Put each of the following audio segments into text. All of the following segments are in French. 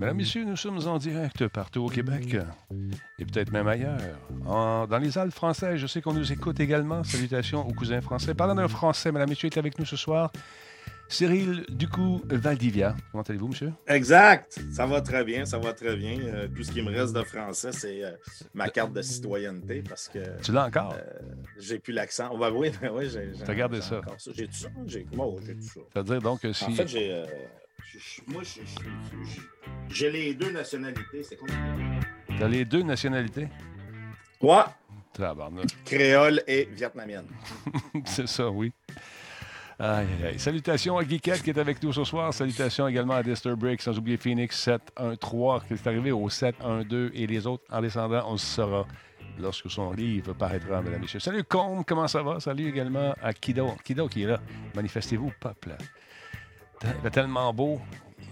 Mesdames, Messieurs, nous sommes en direct partout au Québec et peut-être même ailleurs. dans les Alpes françaises, je sais qu'on nous écoute également. Salutations aux cousins français. Parlant d'un français, Madame, Messieurs, est avec nous ce soir. Cyril Ducou Valdivia. Comment allez-vous, monsieur? Exact. Ça va très bien, ça va très bien. Euh, tout ce qui me reste de français, c'est euh, ma carte de citoyenneté parce que. Tu l'as encore? Euh, j'ai plus l'accent. oui, oui, j'ai. T'as gardé ça? J'ai tout ça. J'ai tout ça. C'est-à-dire donc si. En fait, j'ai moi, j'ai les deux nationalités. C'est compliqué. T'as les deux nationalités? Quoi? Tabarnak. Créole et vietnamienne. C'est ça, oui. Aïe, aïe. Salutations à Geekette qui est avec nous ce soir. Salutations également à Disturbrick, sans oublier Phoenix 713 qui est arrivé au 712 et les autres en descendant, on se saura lorsque son livre paraîtra, mesdames et messieurs. Salut Combe, comment ça va? Salut également à Kido. Kido qui est là. Manifestez-vous, peuple. Il est tellement beau.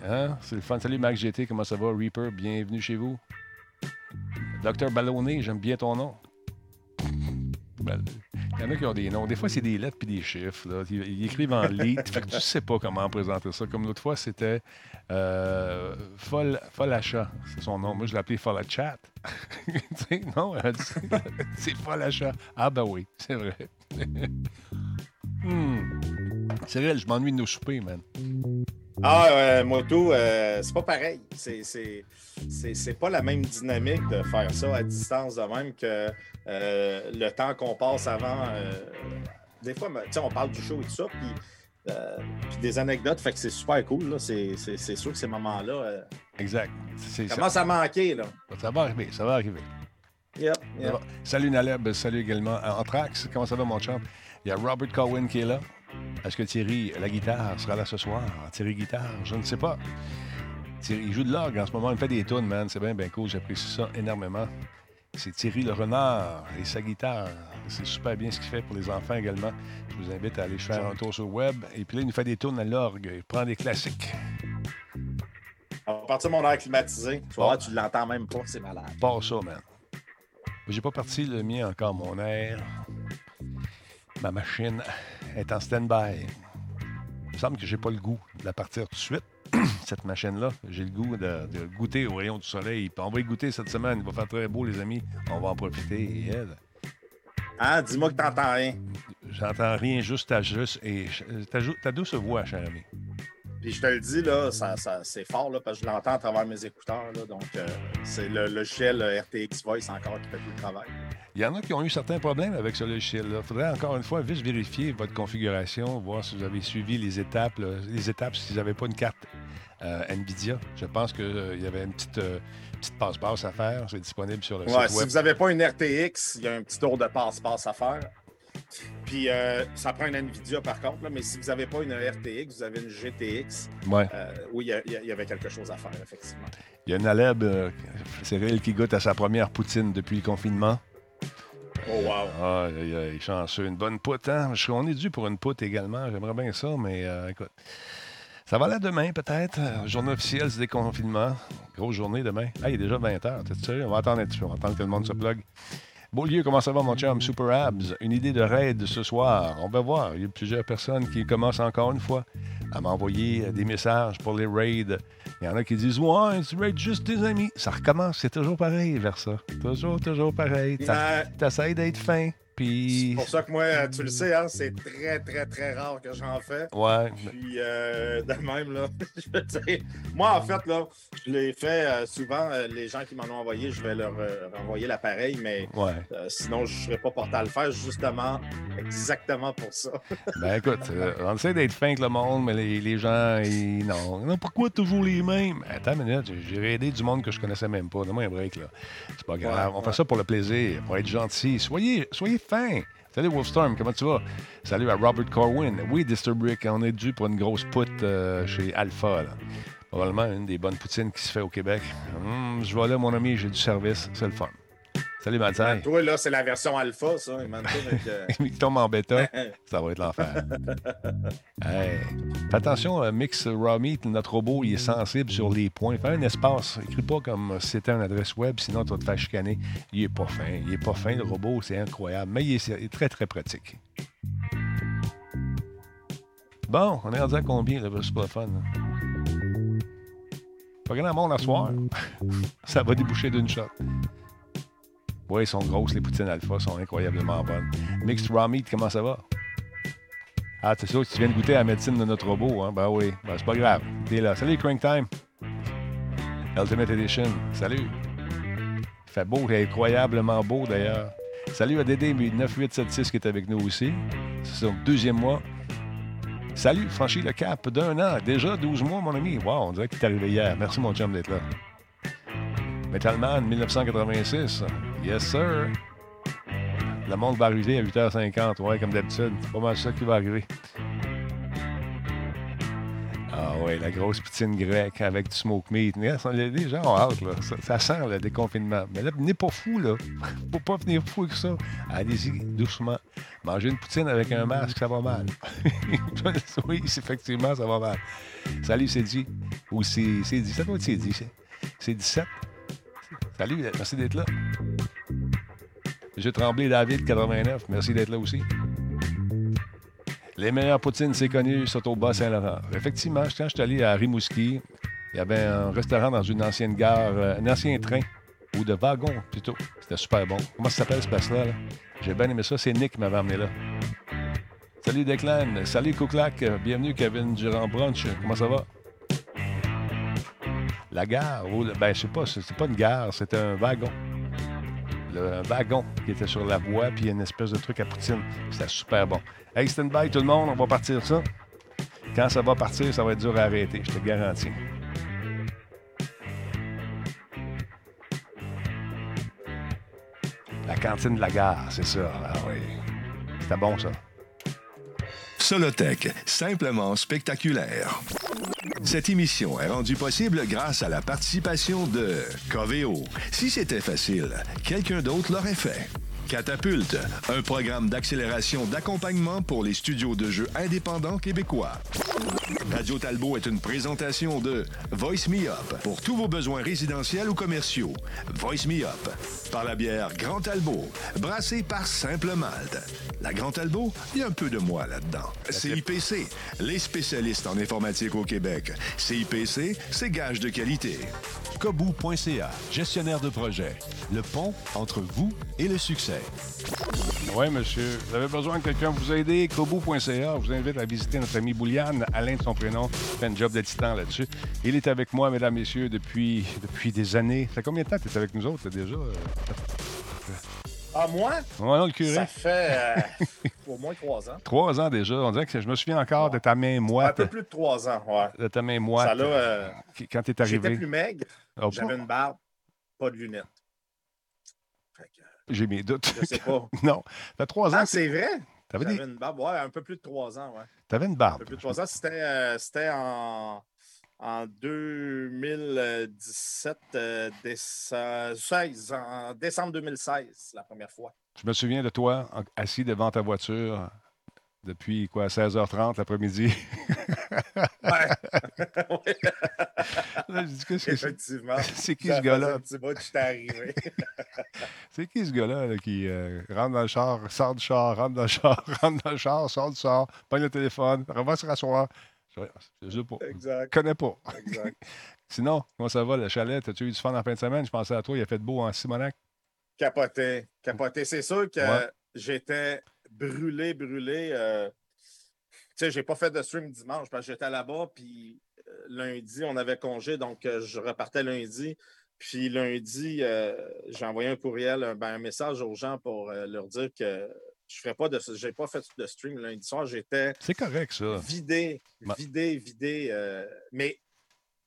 Hein? C'est le fun. Salut Max GT, comment ça va? Reaper, bienvenue chez vous. Docteur Ballonné, j'aime bien ton nom. Il y en a qui ont des noms. Des fois, c'est des lettres puis des chiffres. Ils, écrivent en litres. fait que tu sais pas comment présenter ça. Comme l'autre fois, c'était euh, Achat. C'est son nom. Moi, je l'ai appelé Folle Chat. non, c'est Folle Achat. Ah, ben oui, c'est vrai. hmm. Cyril, je m'ennuie de nos soupers, man. Ah, euh, Moto, euh, c'est pas pareil. C'est pas la même dynamique de faire ça à distance de même que euh, le temps qu'on passe avant. Euh, des fois, on parle du show et tout ça, puis, des anecdotes, fait que c'est super cool. C'est sûr que ces moments-là. exact. Ça commence à manquer. Là. Ça va arriver, ça va arriver. Yep, Salut Naleb, salut également. Anthrax, comment ça va, mon champ? Il y a Robert Cowen qui est là. Est-ce que Thierry, la guitare, sera là ce soir? Thierry Guitare, je ne sais pas. Thierry, il joue de l'orgue en ce moment, il fait des tunes, man. C'est bien, bien cool, j'apprécie ça énormément. C'est Thierry le renard et sa guitare. C'est super bien ce qu'il fait pour les enfants également. Je vous invite à aller faire un tour sur le web. Et puis là, il nous fait des tunes à l'orgue. Il prend des classiques. À partir de mon air climatisé, tu vois, tu l'entends même pas, c'est malade. Pas ça, man. J'ai pas parti le mien encore, mon air. Ma machine est en stand-by. Il me semble que j'ai pas le goût de la partir tout de suite, cette machine-là. J'ai le goût de, goûter au rayon du soleil. on va y goûter cette semaine. Il va faire très beau, les amis. On va en profiter. Ah, dis-moi que t'entends rien. J'entends rien, juste ta, juste et ta, ta douce voix, cher ami. Puis je te le dis, là, ça, c'est fort là, parce que je l'entends à travers mes écouteurs. Là, donc, euh, c'est le logiciel RTX Voice encore qui fait tout le travail. Il y en a qui ont eu certains problèmes avec ce logiciel-là. Il faudrait encore une fois juste vérifier votre configuration, voir si vous avez suivi les étapes, les étapes si vous n'avez pas une carte euh, NVIDIA. Je pense qu'il euh, y avait une petite, petite passe-passe à faire. C'est disponible sur le site web. Si vous n'avez pas une RTX, il y a un petit tour de passe-passe à faire. Puis euh, ça prend une NVIDIA par contre, mais si vous n'avez pas une RTX, vous avez une GTX. Ouais. Euh, oui, il y, avait quelque chose à faire, effectivement. Il y a une Aleb, euh, Cyril, qui goûte à sa première poutine depuis le confinement. Oh, wow. Ah, il est chanceux. Une bonne poutre, hein? On est dû pour une poutre également. J'aimerais bien ça, mais écoute. Ça va là demain, peut-être. Journée officielle du déconfinement. Grosse journée demain. Ah, il est déjà 20 h. T'es sérieux? On va attendre un petit peu. On va attendre que le monde se plug. Beaulieu, comment ça va, mon chum? Super Abs, une idée de raid ce soir. On va voir. Il y a plusieurs personnes qui commencent encore une fois à m'envoyer des messages pour les raids. Il y en a qui disent Ouais, tu raids juste tes amis. Ça recommence, c'est toujours pareil vers ça. Toujours, toujours pareil. T'essayes d'être fin. C'est pour ça que moi, tu le sais, hein, c'est très, très, très rare que j'en fais. Ouais. Puis, euh, de même, là, je veux dire, moi, en fait, là, je l'ai fait euh, souvent. Euh, les gens qui m'en ont envoyé, je vais leur renvoyer l'appareil, mais sinon, je ne serais pas porté à le faire, justement, exactement pour ça. ben, écoute, on essaie d'être fin avec le monde, mais les, gens, ils, non. non. Pourquoi toujours les mêmes? Attends une minute, j'ai aidé du monde que je connaissais même pas. Donne-moi un break, là. C'est pas grave. on fait ça pour le plaisir, pour être gentil. Soyez, soyez Salut Wolfstorm, comment tu vas? Salut à Robert Corwin. Oui, Disturbrick, on est dû pour une grosse poutre euh, chez Alpha. Là. Probablement une des bonnes poutines qui se fait au Québec. Hum, je vois là, mon ami, j'ai du service. C'est le fun. Salut, Mathieu. Toi, là, c'est la version alpha, ça. Il tombe en bêta, ça va être l'enfer. hey. Fais attention, euh, Mix Raw Meat, notre robot, il est sensible sur les points. Fais un espace. Écris pas comme si c'était une adresse web, sinon tu vas te faire chicaner. Il est pas fin. Il est pas fin, le robot, c'est incroyable. Mais il est, très, très pratique. Bon, on est rendu à combien, là? C'est pas fun. Pas grand monde à soir. Ça va déboucher d'une shot. Oui, elles sont grosses, les poutines alpha, sont incroyablement bonnes. Mixed raw meat, comment ça va? Ah, c'est sûr, tu viens de goûter à la médecine de notre robot, hein? Ben oui, ben, c'est pas grave. T'es là. Salut, Crank Time. Ultimate Edition. Salut. Fait beau, incroyablement beau d'ailleurs. Salut à Dédé 9876 qui est avec nous aussi. C'est son deuxième mois. Salut, franchi le cap d'un an. Déjà 12 mois, mon ami. Wow, on dirait qu'il est arrivé hier. Merci, mon chum, d'être là. Metalman 1986. Yes, sir. Le monde va arriver à 8h50, ouais, comme d'habitude. C'est pas mal ça qui va arriver. Ah ouais, la grosse poutine grecque avec du smoke meat. Les gens ont hâte, là. Ça, sent le déconfinement. Mais là, venez pas fou, là. Faut pas venir fou avec ça. Allez-y, doucement. Manger une poutine avec un masque, ça va mal. oui, effectivement, ça va mal. Salut, c'est dit. Ou c'est dit. Ça doit être c'est dit. C'est 17. Salut, merci d'être là. J'ai tremblé David 89. Merci d'être là aussi. Les meilleures poutines, c'est connu, c'est au Bas-Saint-Laurent. Effectivement, quand je suis allé à Rimouski, il y avait un restaurant dans une ancienne gare, euh, un ancien train, ou de wagon plutôt. C'était super bon. Comment ça s'appelle ce place-là? J'ai bien aimé ça. C'est Nick qui m'avait emmené là. Salut Declan. Salut Couclac. Bienvenue Kevin Durand Brunch. Comment ça va? La gare, ben je sais pas, c'est pas une gare, c'est un wagon un wagon qui était sur la voie, puis une espèce de truc à poutine. C'était super bon. Hey, stand by tout le monde, on va partir ça. Quand ça va partir, ça va être dur à arrêter, je te garantis. La cantine de la gare, c'est ça. Ah oui. C'était bon, ça. Solotech, simplement spectaculaire. Cette émission est rendue possible grâce à la participation de Coveo. Si c'était facile, quelqu'un d'autre l'aurait fait. Catapulte, un programme d'accélération d'accompagnement pour les studios de jeux indépendants québécois. Radio Talbot est une présentation de Voice Me Up pour tous vos besoins résidentiels ou commerciaux. Voice Me Up par la bière Grand Talbot, brassée par Simple Malte. La Grand Talbot, il y a un peu de moi là-dedans. CIPC, les spécialistes en informatique au Québec. CIPC, c'est gage de qualité. Kobu.ca, gestionnaire de projet. Le pont entre vous et le succès. Oui, monsieur. Vous avez besoin de quelqu'un pour vous aider? Kobu.ca vous invite à visiter notre ami Bouliane, Alain de son prénom, fait un job de titan là-dessus. Il est avec moi, mesdames, messieurs, depuis, depuis des années. Ça fait combien de temps que tu es avec nous autres déjà? Ah, moi? non, le curé. Ça fait euh, au moins trois ans. Trois ans déjà. On dirait que je me souviens encore de ta main moite. Un peu plus de trois ans, ouais. De ta main moite. Ça, là, euh, quand tu es arrivé. J'étais plus maigre. Oh, J'avais une barbe, pas de lunettes. J'ai mes doutes. Je sais pas. non. Ça fait trois ans. Ah, c'est vrai? J'avais des... une barbe, ouais, un peu plus de trois ans, ouais. T'avais une barbe. Un peu plus de trois ans. C'était, euh, c'était en, en 2017, euh, 16, en décembre 2016, la première fois. Je me souviens de toi assis devant ta voiture depuis quoi, 16h30 l'après-midi. ouais. Effectivement. C'est qui ce gars-là? c'est qui ce gars-là qui euh, rentre dans le char, sort du char, rentre dans le char, rentre dans le char, sort du char, pogne le téléphone, va se rasseoir. Je sais pas. Exact. connais pas. Exact. Sinon, comment ça va, le chalet? As-tu eu du fun en fin de semaine? Je pensais à toi, il a fait de beau en Simonac. Capoté. Capoté. C'est sûr que j'étais brûlé, brûlé. Euh, tu sais, j'ai pas fait de stream dimanche parce que j'étais là-bas, puis euh, lundi, on avait congé, donc euh, je repartais lundi. Puis lundi, j'ai envoyé un courriel, ben, un, message aux gens pour leur dire que je ferais pas de j'ai pas fait de stream lundi soir. J'étais. C'est correct, ça. Vidé, vidé, vidé. mais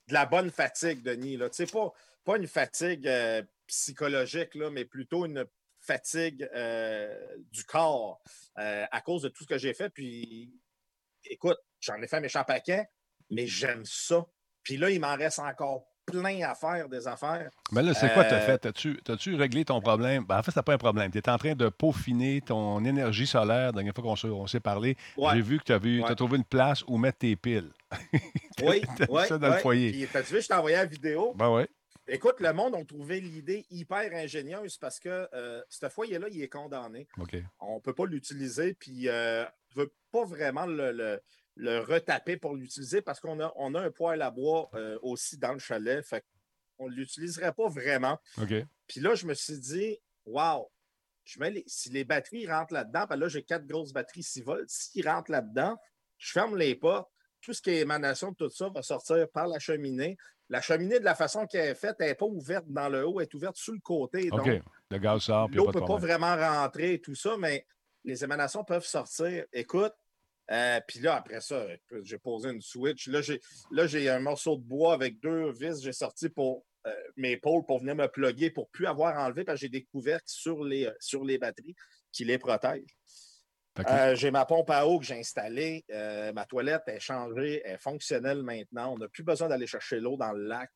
de la bonne fatigue, Denis. Tu sais, pas, pas une fatigue psychologique, là, mais plutôt une fatigue euh, du corps euh, à cause de tout ce que j'ai fait. Puis, écoute, j'en ai fait un méchant paquet, mais j'aime ça. Puis là, il m'en reste encore plein à faire des affaires. Mais là, c'est quoi tu as euh, fait? As-tu réglé ton problème? Ben, en fait, c'est pas un problème. Tu es en train de peaufiner ton énergie solaire. La dernière fois qu'on s'est parlé, j'ai vu que tu as, trouvé une place où mettre tes piles. oui, oui. ça dans le foyer. Puis, as-tu vu, je t'ai envoyé la vidéo? Ben oui. Écoute, le monde a trouvé l'idée hyper ingénieuse parce que euh, ce foyer-là, il est condamné. On ne peut pas l'utiliser, puis ne euh, veut pas vraiment le, le retaper pour l'utiliser parce qu'on a, on a un poêle à bois euh, aussi dans le chalet. Fait on ne l'utiliserait pas vraiment. Puis là, je me suis dit, je mets si les batteries rentrent là-dedans, ben là, j'ai quatre grosses batteries 6 volts. S'ils rentrent là-dedans, je ferme les portes. Tout ce qui est émanation de tout ça va sortir par la cheminée. La cheminée, de la façon qu'elle est faite, elle n'est pas ouverte dans le haut, elle est ouverte sur le côté. OK. le gaz sort. L'eau ne peut pas vraiment rentrer et tout ça, mais les émanations peuvent sortir. Écoute, euh, puis là, après ça, j'ai posé une switch. Là, j'ai un morceau de bois avec deux vis. J'ai sorti pour euh, mes pôles pour venir me plugger pour ne plus avoir enlevé parce que j'ai des couvercles sur les, euh, sur les batteries qui les protègent. J'ai ma pompe à eau que j'ai installée. ma toilette est changée, elle est fonctionnelle maintenant. On n'a plus besoin d'aller chercher l'eau dans le lac.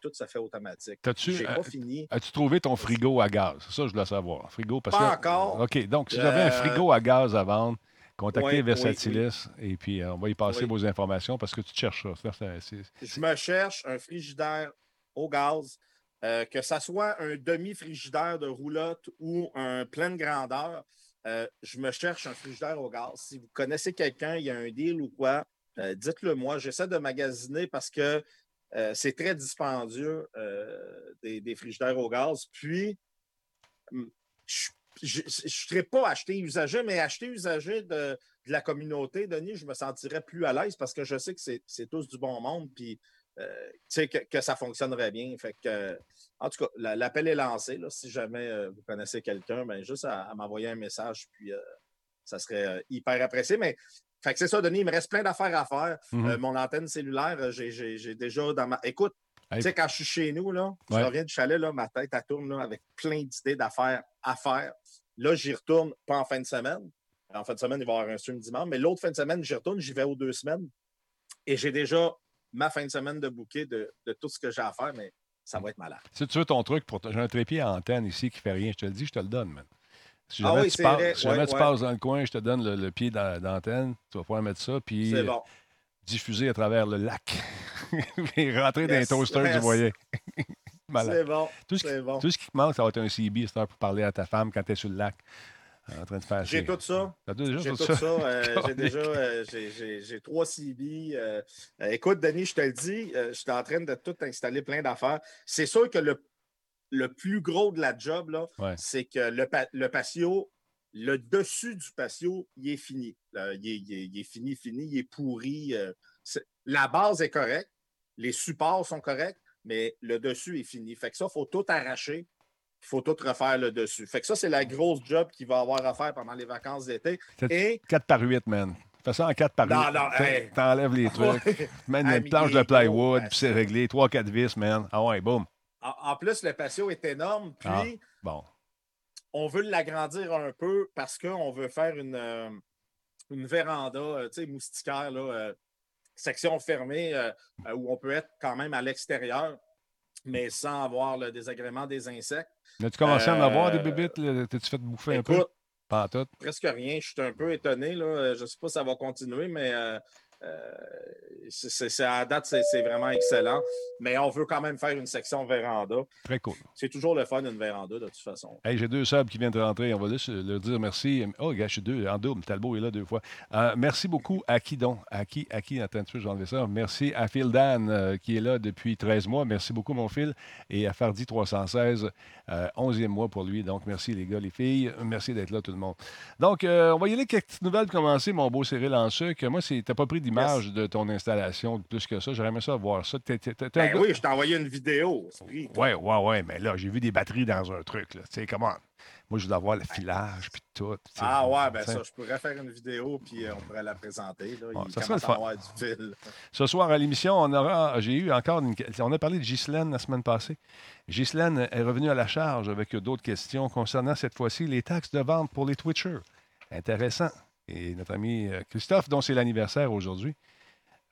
tout se fait automatique. J'ai pas fini. As-tu trouvé ton frigo à gaz? Ça, je dois savoir. Frigo parce pas encore. OK. Donc, si j'avais un frigo à gaz à vendre, Contactez Versatilis et puis euh, on va y passer vos informations parce que tu cherches ça. Je me cherche un frigidaire au gaz, euh, que ce soit un demi-frigidaire de roulotte ou un plein grandeur. Euh, je me cherche un frigidaire au gaz. Si vous connaissez quelqu'un, il y a un deal ou quoi, dites-le moi. J'essaie de magasiner parce que c'est très dispendieux des, frigidaires au gaz. Puis, je je ne serais pas acheté usagé, mais acheter usagé de, la communauté, Denis, je me sentirais plus à l'aise parce que je sais que c'est tous du bon monde, puis euh, que, que, ça fonctionnerait bien. Fait que, en tout cas, l'appel est lancé. Là, si jamais euh, vous connaissez quelqu'un, ben, juste à, m'envoyer un message, puis euh, ça serait hyper apprécié. Mais fait que c'est ça, Denis, il me reste plein d'affaires à faire. Mm-hmm. mon antenne cellulaire, j'ai déjà dans ma. Écoute, tu sais, quand je suis chez nous, là, je reviens du chalet, là, ma tête, elle tourne là, avec plein d'idées d'affaires à faire. Là, j'y retourne pas en fin de semaine. En fin de semaine, il va y avoir un stream dimanche. Mais l'autre fin de semaine, j'y retourne, j'y vais aux deux semaines. Et j'ai déjà ma fin de semaine de bouquet de, tout ce que j'ai à faire, mais ça va être malade. Si tu veux ton truc, pour j'ai un trépied à antenne ici qui fait rien, je te le dis, je te le donne, man. Si jamais, tu, passes, dans le coin, je te donne le, pied d'antenne, tu vas pouvoir mettre ça, puis diffuser à travers le lac et rentrer dans les toasters du voyer. C'est bon. Tout ce, qui, tout ce qui te manque, ça va être un CB pour parler à ta femme quand tu es sur le lac. En train de faire J'ai tout ça. J'ai tout, ça? Euh, j'ai déjà euh, j'ai trois CB. Euh, écoute, Denis, je te le dis, je suis en train de tout installer plein d'affaires. C'est sûr que le, le plus gros de la job, c'est que le, le patio, le dessus du patio, il est fini. il, est, il, est, fini, fini, il est pourri. la base est correcte. Les supports sont corrects mais le dessus est fini. Fait que ça, il faut tout arracher. Il faut tout refaire le dessus. Fait que ça, c'est la grosse job qu'il va avoir à faire pendant les vacances d'été. Et... 4 par 8, man. Fais ça en 4 par 8. Non, non, T'enlèves les trucs. mets une planche de plywood, puis c'est réglé. 3-4 vis, man. Ah ouais, boum. En, plus, le patio est énorme. Puis, ah, bon. on veut l'agrandir un peu parce qu'on veut faire une, euh, une véranda, euh, tu sais, moustiquaire, là, euh, section fermée où on peut être quand même à l'extérieur, mais sans avoir le désagrément des insectes. As-tu commencé à en avoir des euh, bébites? T'as-tu fait bouffer un peu? Pas tout. Presque rien. Je suis un peu étonné. Là. Je ne sais pas si ça va continuer, mais euh, c'est, à date, c'est, vraiment excellent. Mais on veut quand même faire une section véranda. Très cool. C'est toujours le fun d'une véranda, de toute façon. j'ai deux subs qui viennent de rentrer. On va juste leur dire merci. Oh, gars, je suis deux en double. Talbot est là deux fois. Euh, merci beaucoup à qui donc? À qui? À qui? Attends un ça. Merci à Phil Dan, euh, qui est là depuis 13 mois. Merci beaucoup, mon Phil. Et à Fardi 316, 11e mois pour lui. Donc, merci les gars, les filles. Merci d'être là, tout le monde. Donc, on va y aller quelques petites nouvelles pour commencer, mon beau Cyril en sucre. Moi, t'as pas pris de ton installation plus que ça. J'aurais aimé ça voir ça. ben oui, je t'ai envoyé une vidéo. Oui, oui, oui, mais là, j'ai vu des batteries dans un truc. Tu sais, comment? Moi, je dois voir le filage puis tout. Ah ouais, ben ça, je pourrais faire une vidéo puis euh, on pourrait la présenter. Là. ça serait le fun. Du fil. Ce soir à l'émission, on aura, j'ai eu encore une, on a parlé de Ghislaine la semaine passée. Ghislaine est revenue à la charge avec d'autres questions concernant cette fois-ci les taxes de vente pour les Twitchers. Intéressant. Et notre ami euh, Christophe, dont c'est l'anniversaire aujourd'hui,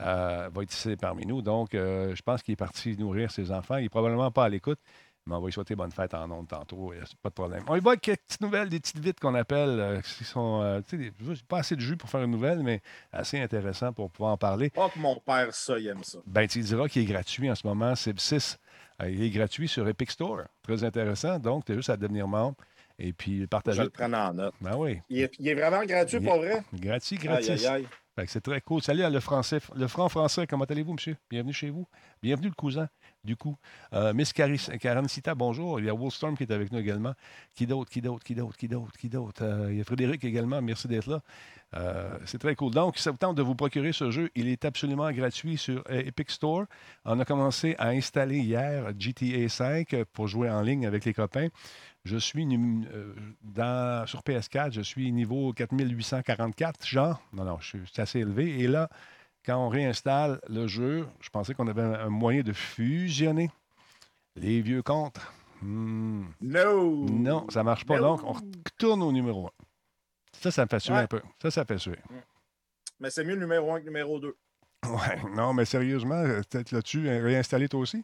euh, va être ici parmi nous. Donc, euh, je pense qu'il est parti nourrir ses enfants. Il n'est probablement pas à l'écoute, mais on va lui souhaiter bonne fête en ondes tantôt. Pas de problème. On y avec quelques petites nouvelles, des petites vites qu'on appelle, qui sont, tu sais, pas assez de jus pour faire une nouvelle, mais assez intéressant pour pouvoir en parler. Pas que mon père, ça, il aime ça. Ben, tu diras qu'il est gratuit en ce moment. C'est 6. il est gratuit sur Epic Store. Très intéressant. Donc, tu as juste à devenir membre. Et puis partager. Je le prends en note. Ben oui. Il est, vraiment gratuit, pour vrai? Gratuit, gratuit. c'est très cool. Salut à le français, le franc français. Comment allez-vous, monsieur? Bienvenue chez vous. Bienvenue, le cousin, du coup. Euh, Miss Karen Cita, bonjour. Il y a Woolstorm qui est avec nous également. Qui d'autre, qui d'autre, qui d'autre, qui d'autre, qui d'autre? Euh, il y a Frédéric également. Merci d'être là. Euh, c'est très cool. Donc, ça vous tente de vous procurer ce jeu. Il est absolument gratuit sur Epic Store. On a commencé à installer hier GTA 5 pour jouer en ligne avec les copains. Je suis euh, sur PS4, je suis niveau 4844, genre. Non, non, je suis assez élevé. Et là, quand on réinstalle le jeu, je pensais qu'on avait un, moyen de fusionner les vieux comptes. Hmm. No! Non, ça ne marche pas. Donc, on retourne au numéro 1. Ça, ça me fait suer un peu. Ça, ça fait suer. Mais c'est mieux le numéro 1 que le numéro 2. Ouais, non, mais sérieusement, l'as-tu réinstallé toi aussi?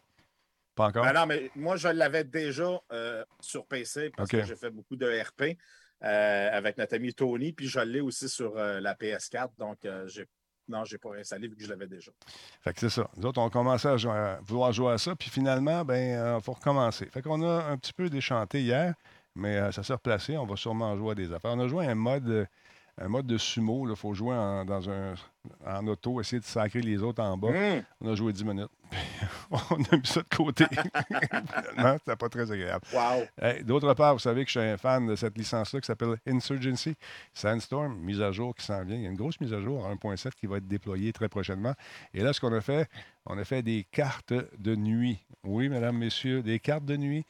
Pas encore? Ben non, mais moi, je l'avais déjà euh, sur PC parce que j'ai fait beaucoup de RP euh, avec notre ami Tony, puis je l'ai aussi sur euh, la PS4. Donc, j'ai non, je n'ai pas réinstallé vu que je l'avais déjà. Fait que c'est ça. Nous autres, on a commencé à, vouloir jouer à ça, puis finalement, ben, il faut recommencer. Fait qu'on a un petit peu déchanté hier, mais ça s'est replacé. On va sûrement jouer à des affaires. On a joué à un mode un mode de sumo. Il faut jouer en, dans un, en auto, essayer de sacrer les autres en bas. Hmm. On a joué 10 minutes. on a mis ça de côté. Finalement, c'était pas très agréable. D'autre part, vous savez que je suis un fan de cette licence-là qui s'appelle Insurgency Sandstorm, mise à jour qui s'en vient. Il y a une grosse mise à jour 1.7 qui va être déployée très prochainement. Et là, ce qu'on a fait, on a fait des cartes de nuit. Oui, mesdames, messieurs, des cartes de nuit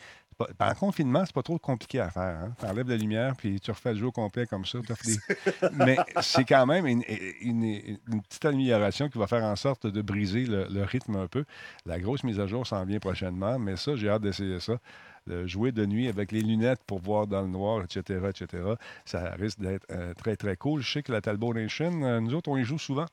en confinement, c'est pas trop compliqué à faire. Hein? Tu enlèves la lumière, puis tu refais le jour complet comme ça. Mais c'est quand même une, petite amélioration qui va faire en sorte de briser le rythme un peu. La grosse mise à jour s'en vient prochainement, mais ça, j'ai hâte d'essayer ça jouer de nuit avec les lunettes pour voir dans le noir, etc., etc. Ça risque d'être euh, très, très cool. Je sais que la Talbot Nation, euh, nous autres, on y joue souvent.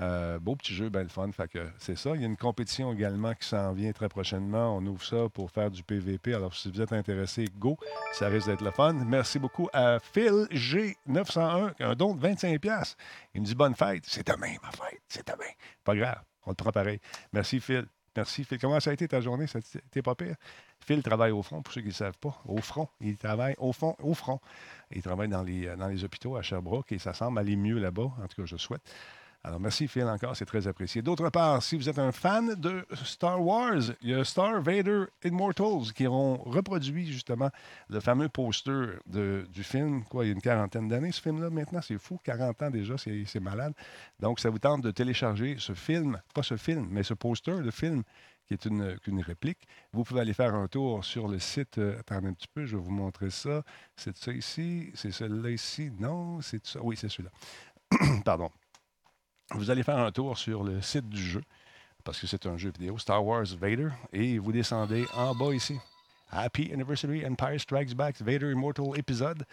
Euh, beau petit jeu, belle fun. C'est ça. Il y a une compétition également qui s'en vient très prochainement. On ouvre ça pour faire du PVP. Alors, si vous êtes intéressé, go. Ça risque d'être le fun. Merci beaucoup à Phil G901, un don de 25$. Il me dit bonne fête. C'est demain, ma fête. C'est demain. Pas grave. On le prend pareil. Merci, Phil. Merci, Phil. Comment ça a été ta journée? T'es pas pire? Phil travaille au front, pour ceux qui ne savent pas. Au front. Il travaille au fond, au front. Il travaille dans les, dans les hôpitaux à Sherbrooke et ça semble aller mieux là-bas. En tout cas, je souhaite. Alors, merci Phil encore, c'est très apprécié. D'autre part, si vous êtes un fan de Star Wars, il y a Star Vader Immortals qui ont reproduit justement le fameux poster de, du film. Quoi, il y a une quarantaine d'années, ce film-là, maintenant, c'est fou, 40 ans déjà, c'est malade. Donc, ça vous tente de télécharger ce film, pas ce film, mais ce poster, le film qui est une, réplique. Vous pouvez aller faire un tour sur le site. Euh, attendez un petit peu, je vais vous montrer ça. C'est ça ici, c'est celui-là ici. Non, c'est ça. Oui, c'est celui-là. Pardon. Vous allez faire un tour sur le site du jeu, parce que c'est un jeu vidéo, Star Wars Vader, et vous descendez en bas ici. Happy Anniversary Empire Strikes Back Vader Immortal Episode.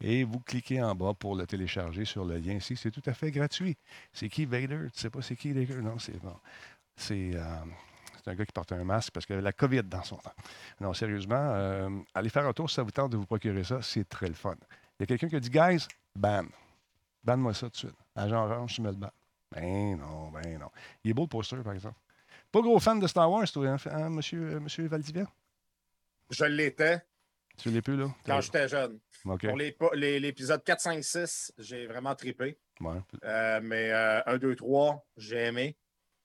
Et vous cliquez en bas pour le télécharger sur le lien ici. C'est tout à fait gratuit. C'est qui Vader? Tu sais pas c'est qui Vader? Non, c'est bon. C'est. Euh, c'est un gars qui porte un masque parce qu'il avait la COVID dans son temps. Non, sérieusement, euh, allez faire un tour si ça vous tente de vous procurer ça. C'est très le fun. Il y a quelqu'un qui a dit Guys, ban. Ban-moi ça tout de suite. Agent Orange, tu me le ban. Ben non, ben non. Il est beau le poster, par exemple. Pas gros fan de Star Wars, toi, hein, hein monsieur, euh, monsieur Valdivia? Je l'étais. Tu l'es plus, là? Quand j'étais jeune. Pour l'épisode 4, 5, 6, j'ai vraiment trippé. Ouais. Euh, mais 1, 2, 3, j'ai aimé.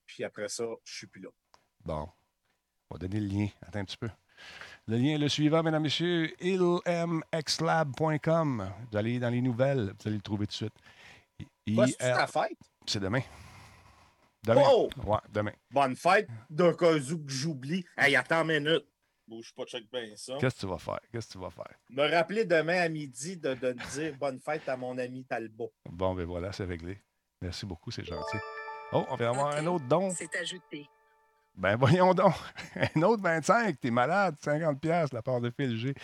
Puis après ça, je suis plus là. Bon. On va donner le lien. Attends un petit peu. Le lien est le suivant, mesdames, messieurs, ilmxlab.com. Vous allez dans les nouvelles, vous allez le trouver tout de suite. c'est ta fête? C'est demain. Demain. Oh! Ouais, demain. Bonne fête, d'un cas où que j'oublie. Hey, attends une minute. Bouge pas, check bien ça. Qu'est-ce que tu vas faire? Qu'est-ce que tu vas faire? Me rappeler demain à midi de, de dire bonne fête à mon ami Talbot. Bon, ben voilà, c'est réglé. Merci beaucoup, c'est gentil. Oh, on va avoir un autre don. C'est ajouté. Ben voyons donc. Un autre 25, t'es malade, 50 pièces la part de Phil G.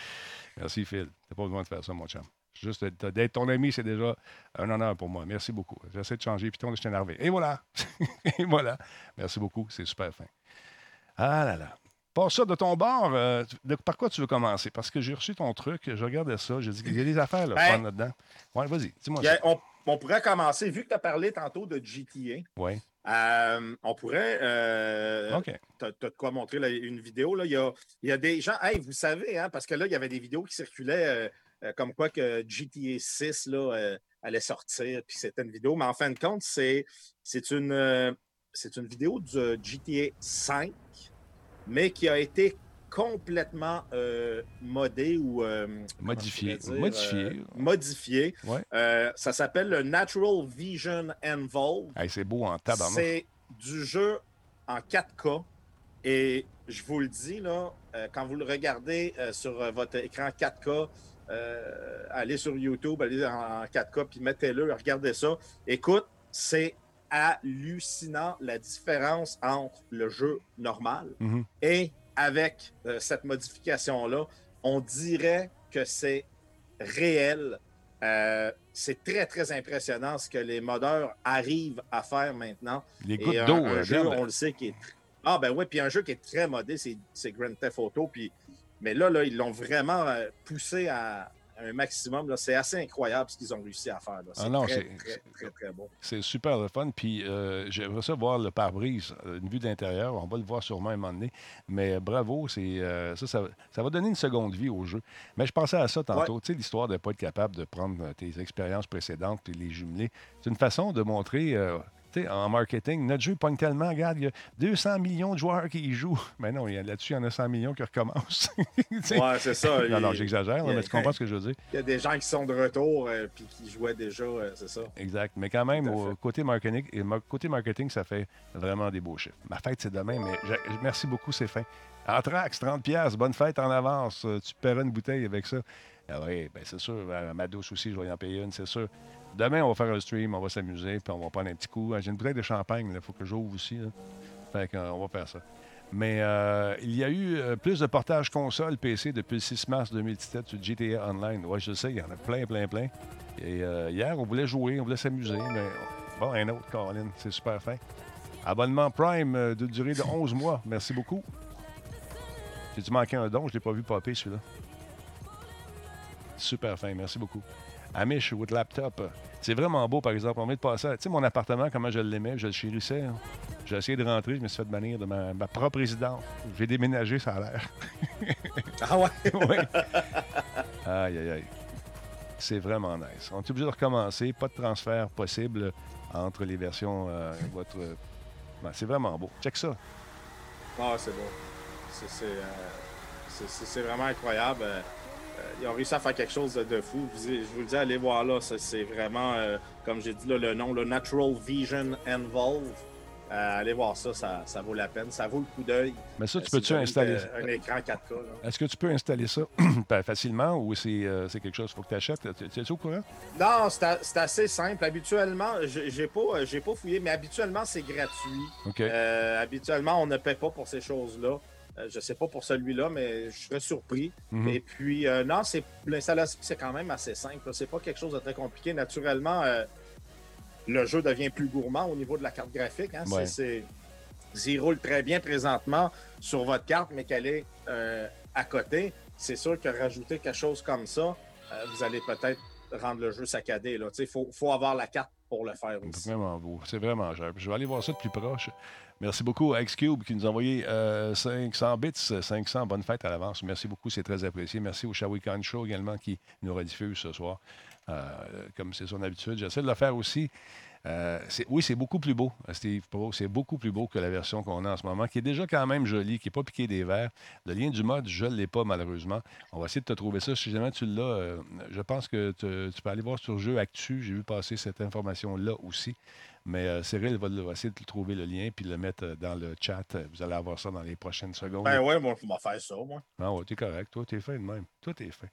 Merci Phil. T'as pas besoin de faire ça, mon chum. Juste d'être ton ami, c'est déjà un honneur pour moi. Merci beaucoup. J'essaie de changer, puis je t'ai énervé. Et voilà. Et voilà. Merci beaucoup. C'est super fin. Ah là là. Pas ça de ton bord, euh, par quoi tu veux commencer? Parce que j'ai reçu ton truc, je regardais ça, j'ai dit qu'il y a des affaires là, là-dedans. Ouais, vas-y, dis-moi On, on, pourrait commencer, vu que tu as parlé tantôt de GTA. Oui. Euh, on pourrait. Euh, OK. Tu as, de quoi montrer une vidéo. Là. Il, y a, il y a des gens. Hey, vous savez, hein, parce que là, il y avait des vidéos qui circulaient comme quoi que GTA 6 là, allait sortir, puis c'était une vidéo. Mais en fin de compte, c'est une, c'est une vidéo du GTA 5, mais qui a été complètement euh, modé ou euh, modifié. modifié. modifié. Euh, ça s'appelle le Natural Vision Envolve. c'est beau en tabarnak. C'est du jeu en 4K. Et je vous le dis, là, quand vous le regardez sur votre écran 4K, allez sur YouTube, allez en 4K, puis mettez-le, regardez ça. Écoute, c'est hallucinant la différence entre le jeu normal mm-hmm. et avec euh, cette modification-là, on dirait que c'est réel. Euh, c'est très, très impressionnant ce que les modeurs arrivent à faire maintenant. Les gouttes d'eau, un, jeu, on le sait, qui est... Ah ben oui, puis un jeu qui est très modé, c'est Grand Theft Auto. Puis... Mais là, là ils l'ont vraiment euh, poussé à, un maximum. C'est assez incroyable ce qu'ils ont réussi à faire. C'est ah très, très, très, très, bon. C'est super le fun. Puis euh, j'aimerais ça voir le pare-brise, euh, une vue d'intérieur. On va le voir sûrement un moment donné. Mais euh, bravo, c'est ça, ça, va donner une seconde vie au jeu. Mais je pensais à ça tantôt. Tu sais, l'histoire de ne pas être capable de prendre tes expériences précédentes et les jumeler. C'est une façon de montrer en marketing, notre jeu pogne tellement, regarde, il y a 200 millions de joueurs qui y jouent. Mais non, là-dessus, il y en a 100 millions qui recommencent. ouais, c'est ça. Non, non, j'exagère, mais tu comprends ce que je veux dire. Il y a des gens qui sont de retour et euh, qui jouaient déjà, euh, c'est ça. Exact. Mais quand même, au côté marketing, côté marketing, ça fait vraiment des beaux chiffres. Ma fête, c'est demain, mais merci beaucoup, c'est fin. Entrax, 30$, bonne fête en avance. Tu paieras une bouteille avec ça. Ah oui, ben c'est sûr. À ma douce aussi, je vais y en payer une, c'est sûr. Demain, on va faire un stream, on va s'amuser, puis on va prendre un petit coup. J'ai une bouteille de champagne, il faut que j'ouvre aussi. Fait qu'on va faire ça. Mais euh, il y a eu euh, plus de portages console PC depuis le 6 mars 2017 sur GTA Online. Oui, je sais, il y en a plein, plein, plein. Et euh, hier, on voulait jouer, on voulait s'amuser, mais bon, un autre, Caroline, c'est super fin. Abonnement Prime de durée de 11 mois. Merci beaucoup. J'ai dû manquer un don, je ne l'ai pas vu popper celui-là. Super fin, merci beaucoup. Amish with laptop. C'est vraiment beau, par exemple. On vient de passer. Tu sais, mon appartement, comment je l'aimais, je le chérissais. Hein. J'ai essayé de rentrer, je me suis fait bannir de ma, propre résidence. J'ai déménagé, ça a l'air. ah ouais? oui. Aïe, aïe, aïe. C'est vraiment nice. On est obligé de recommencer. Pas de transfert possible entre les versions. Euh, votre... c'est vraiment beau. Check ça. Ah, c'est beau. C'est euh, vraiment incroyable. Euh, ils ont réussi à faire quelque chose de, fou. Je vous le dis, allez voir là. C'est vraiment, euh, comme j'ai dit, le nom, le Natural Vision Envolve. Euh, allez voir ça, ça, vaut la peine. Ça vaut le coup d'œil. Mais ça, tu peux-tu installer Un écran 4K. Est-ce que tu peux installer ça ben, facilement ou c'est quelque chose qu'il faut que tu achètes? Tu es au courant? Non, c'est assez simple. Habituellement, j'ai pas, pas fouillé, mais habituellement, c'est gratuit. habituellement, on ne paie pas pour ces choses-là. Euh, je ne sais pas pour celui-là, mais je serais surpris. Mhm. Et puis, euh, non, c'est l'installation, c'est quand même assez simple. C'est pas quelque chose de très compliqué. Naturellement, euh, le jeu devient plus gourmand au niveau de la carte graphique. Hein. C'est, il roule très bien présentement sur votre carte, mais qu'elle est à côté. C'est sûr que rajouter quelque chose comme ça, vous allez peut-être rendre le jeu saccadé. Il faut, faut avoir la carte pour le faire aussi. C'est vraiment beau. C'est vraiment cher. Je vais aller voir ça de plus proche. Merci beaucoup à Xcube qui nous a envoyé 500 euh, bits, 500. Bonne fête à l'avance. Merci beaucoup, c'est très apprécié. Merci au Shawikan Show également qui nous rediffuse ce soir, euh, comme c'est son habitude. J'essaie de le faire aussi. Euh, oui, c'est beaucoup plus beau, Steve Pro. C'est beaucoup plus beau que la version qu'on a en ce moment, qui est déjà quand même jolie, qui n'est pas piqué des verres. Le lien du mode, je ne l'ai pas malheureusement. On va essayer de te trouver ça. Si jamais tu l'as, je pense que tu peux aller voir sur Jeu Actu. J'ai vu passer cette information-là aussi. Mais euh, Cyril va, essayer de trouver le lien puis le mettre euh, dans le chat. Vous allez avoir ça dans les prochaines secondes. Ben ouais, moi, je vais faire ça, moi. Ah ouais, t'es correct. Toi, t'es fait de même. Toi, t'es fait.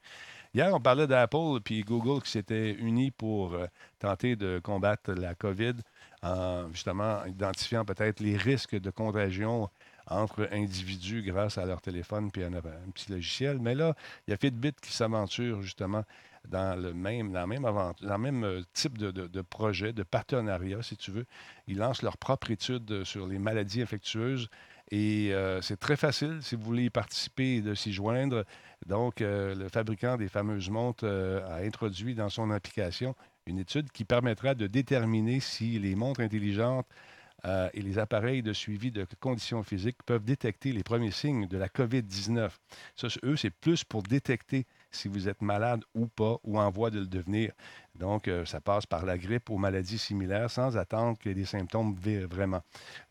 Hier, on parlait d'Apple puis Google qui s'étaient unis pour euh, tenter de combattre la COVID en justement identifiant peut-être les risques de contagion entre individus grâce à leur téléphone puis un, un petit logiciel. Mais là, il y a Fitbit qui s'aventure justement dans le même, dans même, euh, type de, projet, de partenariat, si tu veux. Ils lancent leur propre étude sur les maladies infectieuses et euh, c'est très facile si vous voulez y participer de s'y joindre. Donc, euh, le fabricant des fameuses montres a introduit dans son application une étude qui permettra de déterminer si les montres intelligentes et les appareils de suivi de conditions physiques peuvent détecter les premiers signes de la COVID-19. Ça, eux, c'est plus pour détecter si vous êtes malade ou pas, ou en voie de le devenir. Donc, euh, ça passe par la grippe ou maladies similaires sans attendre que les symptômes virent vraiment.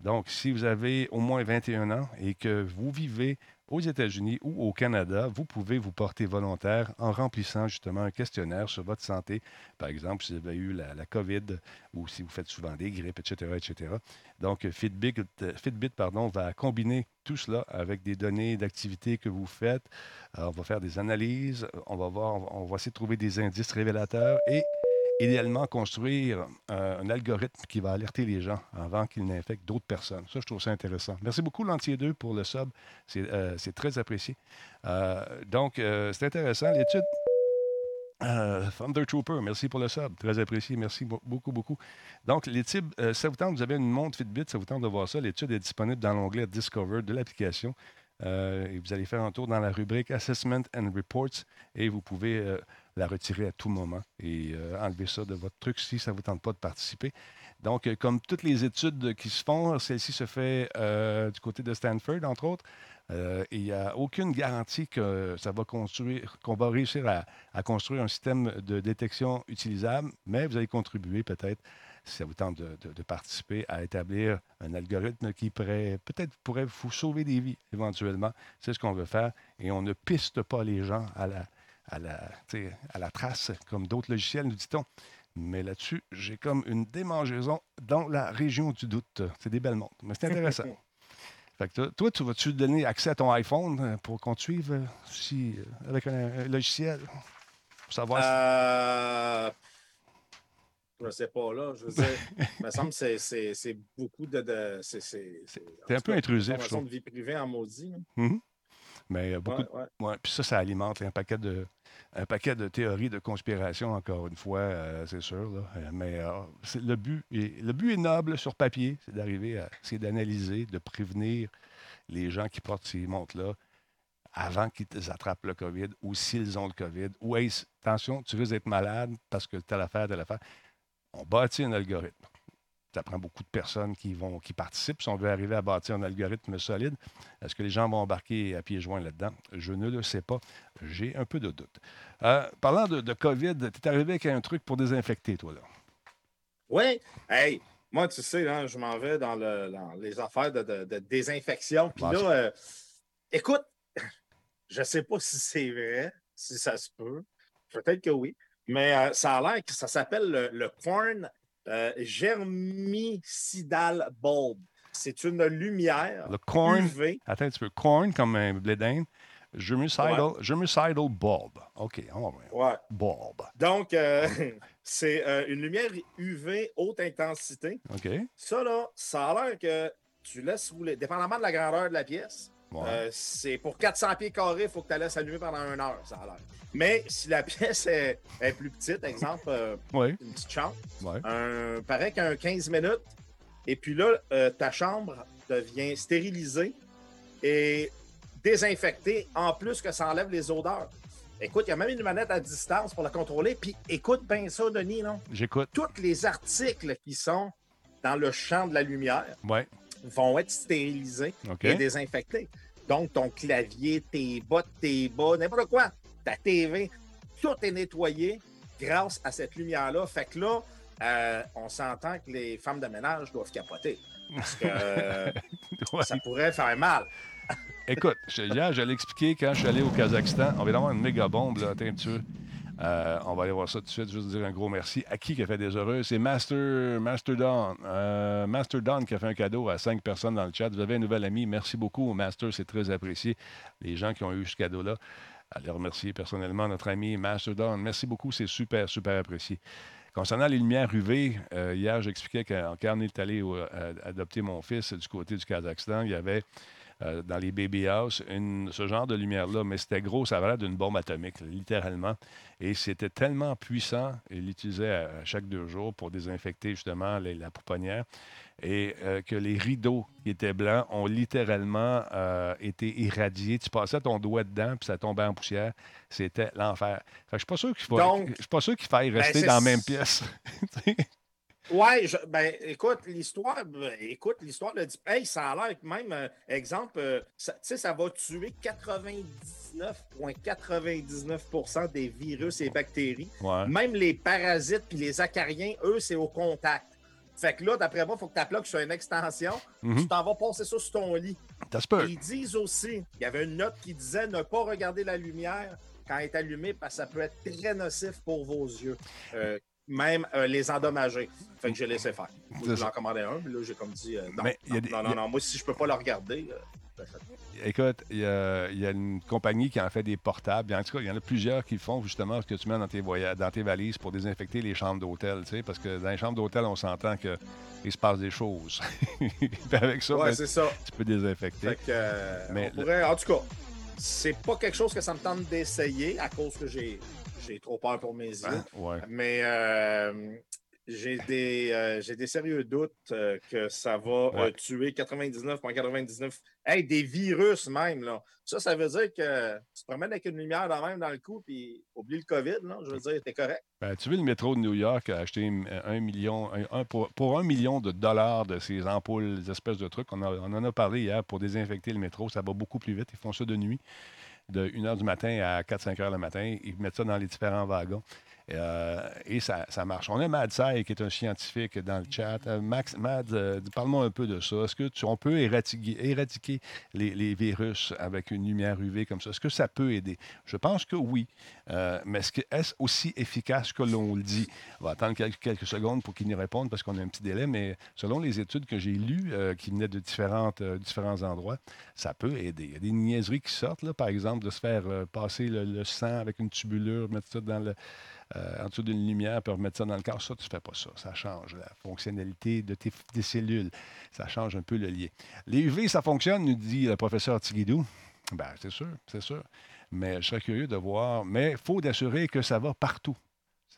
Donc, si vous avez au moins 21 ans et que vous vivez aux États-Unis ou au Canada, vous pouvez vous porter volontaire en remplissant justement un questionnaire sur votre santé. Par exemple, si vous avez eu la, COVID ou si vous faites souvent des grippes, etc. etc. Donc, Fitbit, Fitbit pardon, va combiner tout cela avec des données d'activité que vous faites. Euh, on va faire des analyses, on va voir, on va essayer de trouver des indices révélateurs et idéalement construire euh, un algorithme qui va alerter les gens avant qu'ils n'infectent d'autres personnes. Ça, je trouve ça intéressant. Merci beaucoup, l'entier 2, pour le sub. C'est euh, très apprécié. Euh, donc, c'est intéressant. L'étude. Thunder Trooper, merci pour le sub. Très apprécié. Merci beaucoup, beaucoup. Donc, l'étude, ça vous tente, vous avez une montre Fitbit, ça vous tente de voir ça. L'étude est disponible dans l'onglet Discover de l'application. et vous allez faire un tour dans la rubrique Assessment and Reports et vous pouvez la retirer à tout moment et euh, enlever ça de votre truc si ça ne vous tente pas de participer. Donc, euh, comme toutes les études qui se font, celle-ci se fait euh, du côté de Stanford, entre autres. il n'y a aucune garantie que ça va construire, qu'on va réussir à, construire un système de détection utilisable, mais vous allez contribuer peut-être, si ça vous tente de, participer, à établir un algorithme qui pourrait peut-être pourrait vous sauver des vies éventuellement. C'est ce qu'on veut faire et on ne piste pas les gens à la, à la, à la trace, comme d'autres logiciels, nous dit-on. Mais là-dessus, j'ai comme une démangeaison dans la région du doute. C'est des belles montres, mais c'est intéressant. fait que toi, tu vas-tu donner accès à ton iPhone euh, pour qu'on te suive euh, si, euh, avec un, logiciel? Pour savoir euh... Je ne sais pas, là. Je veux dire, il me semble que c'est beaucoup de. c'est un peu intrusif. Je de vie privée en maudit. Mm-hmm. Mais beaucoup. Ouais, Puis ça, ça alimente un paquet de un paquet de théories de conspiration, encore une fois, euh, c'est sûr. Euh, mais euh, le, but est, le but est noble sur papier, c'est d'arriver à c'est d'analyser, de prévenir les gens qui portent ces montres-là avant qu'ils attrapent le COVID ou s'ils ont le COVID. Ou attention, tu veux être malade parce que tu as l'affaire, de l'affaire. On bâtit un algorithme ça prend beaucoup de personnes qui, vont, qui participent si on veut arriver à bâtir un algorithme solide. Est-ce que les gens vont embarquer à pieds joints là-dedans? Je ne le sais pas. J'ai un peu de doute. Euh, parlant de, COVID, tu es arrivé avec un truc pour désinfecter, toi, là. Oui. Hey, moi, tu sais, je m'en vais dans, les affaires de, désinfection. Puis là, euh, écoute, je ne sais pas si c'est vrai, si ça se peut. Peut-être que oui. Mais euh, ça a l'air que ça s'appelle le, le corn euh, germicidal bulb. C'est une lumière le corn, UV. Attends un petit peu. Corn comme un blé d'Inde. Germicidal, germicidal bulb. OK. Oh, ouais. Bulb. Donc, euh, c'est euh, une lumière UV haute intensité. OK. Ça, là, ça a l'air que tu laisses rouler, dépendamment de la grandeur de la pièce. C'est pour 400 pieds carrés, il faut que tu la laisses allumer pendant une heure, ça a l'air. Mais si la pièce est, plus petite, exemple, euh, une petite chambre, un, paraît qu'un 15 minutes, et puis là, euh, ta chambre devient stérilisée et désinfectée, en plus que ça enlève les odeurs. Écoute, il y a même une manette à distance pour la contrôler. Puis écoute bien ça, Denis, non? J'écoute. Tous les articles qui sont dans le champ de la lumière vont être stérilisés et désinfectés. Donc, ton clavier, tes bottes, tes bas, n'importe quoi ta TV, tout est nettoyé grâce à cette lumière-là. Fait que là, euh, on s'entend que les femmes de ménage doivent capoter. Parce que euh, ça pourrait faire mal. Écoute, hier, je l'ai expliqué quand je suis allé au Kazakhstan. On vient d'avoir une méga bombe, là, un euh, on va aller voir ça tout de suite. Juste dire un gros merci. À qui qui a fait des heureux? C'est Master, Master Dawn. Master Dawn qui a fait un cadeau à cinq personnes dans le chat. Vous avez un nouvel ami. Merci beaucoup, Master. C'est très apprécié. Les gens qui ont eu ce cadeau-là aller remercier personnellement notre ami Mastodon. Merci beaucoup, c'est super, super apprécié. Concernant les lumières UV, euh, hier, j'expliquais quand on est allé euh, adopter mon fils du côté du Kazakhstan, il y avait euh, dans les baby house ce genre de lumière-là, mais c'était gros, ça avait d'une bombe atomique, littéralement. Et c'était tellement puissant, il l'utilisait à, chaque deux jours pour désinfecter justement la pouponnière et euh, que les rideaux qui étaient blancs ont littéralement euh, été irradiés. Tu passais ton doigt dedans, puis ça tombait en poussière. C'était l'enfer. Je ne suis pas sûr qu'il faut... je suis pas sûr qu'il faille ben, rester dans la même pièce. Je- ben, écoute, l'histoire, ben, écoute, l'histoire le dit. Hey, ça a l'air que même, euh, exemple, euh, ça, tu sais, ça va tuer 99,99% des virus et bactéries. Ouais. Même les parasites puis les acariens, eux, c'est au contact. Fait que là, d'après moi, il faut que tu appliques sur une extension. Mhm. Tu t'en vas passer ça sur ton lit. Ils disent aussi, il y avait une note qui disait ne pas regarder la lumière quand elle est allumée parce que ça peut être très nocif pour vos yeux. Euh, même euh, les endommager. Fait que j'ai laissé faire. Moi, C'est je ça. l'en commandais un, mais là, j'ai comme dit euh, non, Mais non, des- non, non, a- non, moi, si je peux pas le regarder, euh, ben, Écoute, il y, a, il y a une compagnie qui en fait des portables. En tout cas, il y en a plusieurs qui le font justement ce que tu mets dans tes, voyages, dans tes valises pour désinfecter les chambres d'hôtel. tu sais, Parce que dans les chambres d'hôtel, on s'entend qu'il se passe des choses. Puis avec ça, Ouais, ben, ça. tu peux désinfecter. Fait que, Mais on pourrait- en tout cas, c'est pas quelque chose que ça me tente d'essayer à cause que j'ai j'ai trop peur pour mes yeux. Hein? Ouais. Mais euh, j'ai des, euh, j'ai des sérieux doutes euh, que ça va Ouais. tuer 99,99. Hey, des virus même. Là. Ça, ça veut dire que tu te promènes avec une lumière dans, même dans le cou, puis oublie le COVID. Là, je veux dire, t'es correct. Ben, tu veux, le métro de New York a acheté un million, un- un- pour, pour un million de dollars de ces ampoules, des espèces de trucs. On, a- on en a parlé hier pour désinfecter le métro. Ça va beaucoup plus vite. Ils font ça de nuit, de 1h du matin à 4-5 h le matin. Ils mettent ça dans les différents wagons. Euh, et ça, ça marche. On a Mad Sai, qui est un scientifique dans le chat. Euh, Max, Mad, euh, parle-moi un peu de ça. Est-ce que tu, peut éradiquer, éradiquer les, virus avec une lumière UV comme ça? Est-ce que ça peut aider? Je pense que oui. Mais est-ce aussi efficace que l'on le dit? On va attendre quelques, quelques secondes pour qu'il nous réponde parce qu'on a un petit délai, mais selon les études que j'ai lues, qui venaient de différentes, différents endroits, ça peut aider. Il y a des niaiseries qui sortent, là, par exemple, de se faire passer le, le sang avec une tubulure, mettre ça dans le, euh, en dessous d'une lumière, puis remettre ça dans le corps. Ça, tu ne fais pas ça. Ça change la fonctionnalité de tes, cellules. Ça change un peu le lien. Les UV, ça fonctionne, nous dit le professeur Tiguidou. Ben, c'est sûr, c'est sûr. Mais je serais curieux de voir. Mais il faut d'assurer que ça va partout.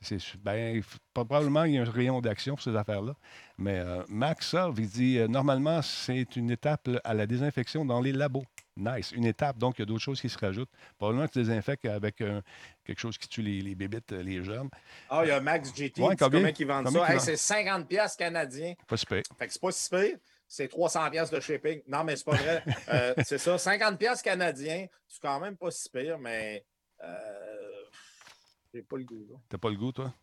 C'est, ben, probablement il y a un rayon d'action pour ces affaires-là. Mais euh, Max Sov, il dit euh, normalement, c'est une étape à la désinfection dans les labos. Nice. Une étape, donc il y a d'autres choses qui se rajoutent. Probablement que tu désinfectes avec euh, quelque chose qui tue les, les bébites, euh, les germes. Ah, il y a Max GT. Ouais, combien? vendent Combien ça? Hey, c'est 50$ piastres canadiens. Pas super. Fait que c'est pas si pire. C'est 300$ piastres de shipping. Non, mais c'est pas vrai. Euh, c'est ça. 50$ piastres canadiens. C'est quand même pas si pire, mais euh, j'ai pas le goût. là. T'as pas le goût, toi?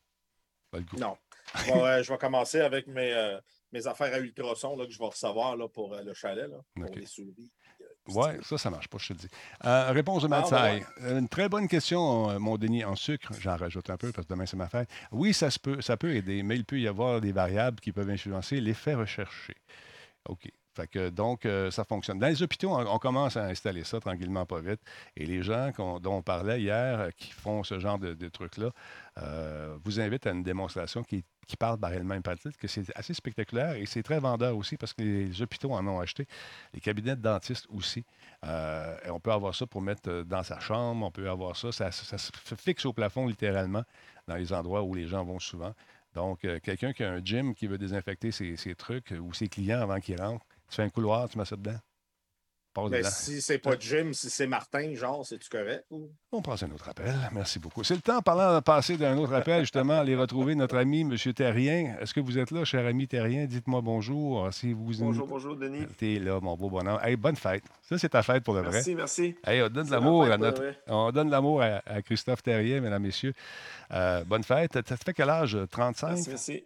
Pas le goût. Non. Je vais, je vais commencer avec mes, mes affaires à ultrasons là, que je vais recevoir là, pour le chalet, là, pour les souris. Oui, ça, ça marche pas, je te le dis. Euh, réponse de Ah, Matsai. ben Une très bonne question, euh, mon Denis, en sucre. J'en rajoute un peu parce que demain, c'est ma fête. Oui, ça, se peut, ça peut aider, mais il peut y avoir des variables qui peuvent influencer l'effet recherché. OK. Donc, euh, ça fonctionne. Dans les hôpitaux, on, commence à installer ça tranquillement, pas vite. Et les gens dont on parlait hier, euh, qui font ce genre de, trucs-là, euh, vous invitent à une démonstration qui, qui parle par elle-même, titre, que c'est assez spectaculaire et c'est très vendeur aussi parce que les hôpitaux en ont acheté, les cabinets de dentistes aussi. Et on peut avoir ça pour mettre dans sa chambre, on peut avoir ça, ça, se fixe au plafond littéralement dans les endroits où les gens vont souvent. Donc, quelqu'un qui a un gym qui veut désinfecter ses, trucs ou ses clients avant qu'ils rentrent, tu fais un couloir, tu mets ça dedans. Passe Mais dedans. si c'est pas Jim, si c'est Martin, genre, c'est-tu correct? Ou... On passe à un autre appel. Merci beaucoup. C'est le temps, parlant de passer d'un autre appel, justement, aller retrouver notre ami M. Terrien. Est-ce que vous êtes là, cher ami Terrien? Dites-moi bonjour. Si vous Bonjour, bonjour, Denis. T'es là, mon beau bonhomme. Hey, bonne fête. Ça, c'est ta fête pour le vrai. Merci, merci. Hey, on donne de l'amour à notre. On donne de l'amour à, à Christophe Terrien, mesdames, messieurs. Euh, bonne fête. Ça te fait quel âge? 35? Merci, merci.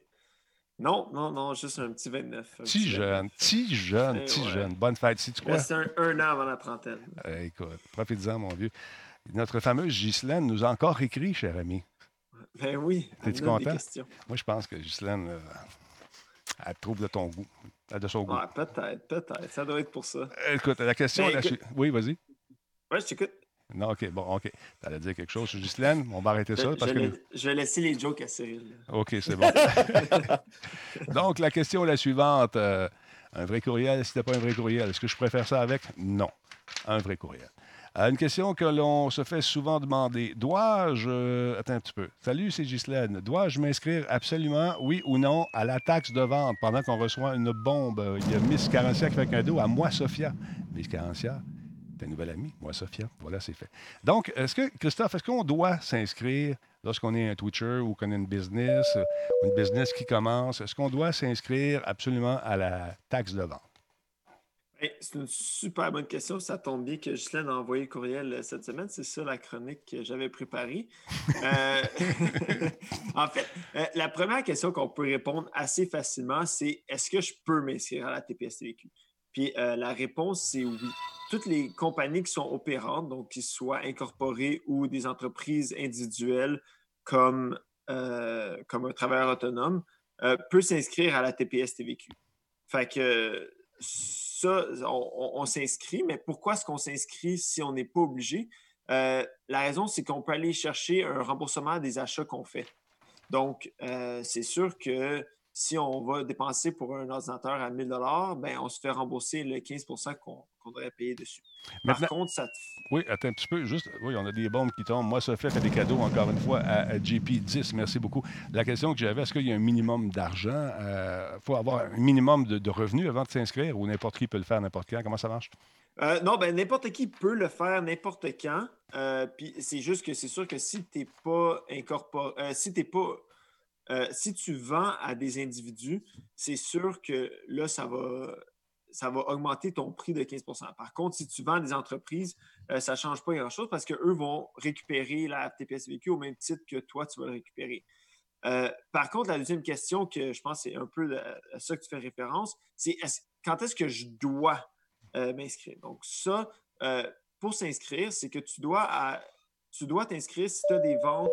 Non, non, non, juste un petit 29. un Petit jeune, petit jeune, Eh petit ouais. jeune. Bonne fête. Si tu 29. quoi? Reste un, un an avant la trentaine. Euh, écoute, profite-en, mon vieux. Notre fameuse Ghislaine nous a encore écrit, cher ami. Ben oui. T'es-tu content? Moi, je pense que Ghislaine, euh, elle trouve de ton goût. Elle De son goût. Ouais, peut-être, peut-être. Ça doit être pour ça. Écoute, la question. Ben, la écoute- Oui, vas-y. Ouais, je t'écoute. Non, OK, bon, OK. T'allais dire quelque chose sur Ghislaine? On va arrêter ça Je, parce je que. vais- je vais laisser les jokes à Cyril. OK, c'est bon. Donc, la question est la suivante. Euh, un vrai courriel, si t'as pas un vrai courriel, est-ce que je préfère ça avec? Non. Un vrai courriel. Euh, une question que l'on se fait souvent demander. Dois-je... euh, attends un petit peu. Salut, c'est Ghislaine. Dois-je m'inscrire absolument, oui ou non, à la taxe de vente pendant qu'on reçoit une bombe? Il y a Miss Carencia qui fait un dos à moi, Sophia. Miss Carencia, nouvelle amie, moi, Sophia. Voilà, c'est fait. Donc, est-ce que, Christophe, est-ce qu'on doit s'inscrire lorsqu'on est un Twitcher ou qu'on a une business, euh, une business qui commence, est-ce qu'on doit s'inscrire absolument à la taxe de vente? C'est une super bonne question. Ça tombe bien que Ghislaine a envoyé le courriel euh, cette semaine. C'est ça la chronique que j'avais préparée. Euh, en fait, la première question qu'on peut répondre assez facilement, c'est est-ce que je peux m'inscrire à la TPS-TVQ? Puis la réponse, c'est oui. Toutes les compagnies qui sont opérantes, donc qui soient incorporées ou des entreprises individuelles comme, comme un travailleur autonome, peuvent s'inscrire à la TPS-TVQ. Fait que ça, on, s'inscrit, mais pourquoi est-ce qu'on s'inscrit si on n'est pas obligé? Euh, la raison, c'est qu'on peut aller chercher un remboursement des achats qu'on fait. Donc, euh, c'est sûr que si on va dépenser pour un ordinateur à 1000 ben, on se fait rembourser le 15% qu'on devrait payer dessus. Par contre, ça. Oui, attends un petit peu. Juste, oui, on a des bombes qui tombent. Moi, ça fait des cadeaux, encore une fois, à, JP10. Merci beaucoup. La question que j'avais, est-ce qu'il y a un minimum d'argent? Il euh, faut avoir un minimum de, revenus avant de s'inscrire ou n'importe qui peut le faire n'importe quand? Comment ça marche? Euh, non, ben n'importe qui peut le faire n'importe quand. Euh, puis c'est juste que c'est sûr que si tu n'es pas incorporé, si tu pas euh, si tu vends à des individus, c'est sûr que là, ça va, ça va augmenter ton prix de 15% Par contre, si tu vends à des entreprises, euh, ça ne change pas grand-chose parce qu'eux vont récupérer la TPS-VQ au même titre que toi, tu vas le récupérer. Euh, par contre, la deuxième question, que je pense c'est un peu à ça que tu fais référence, c'est quand est-ce que je dois m'inscrire? Donc, ça, pour s'inscrire, c'est que tu dois, tu dois t'inscrire si tu as des ventes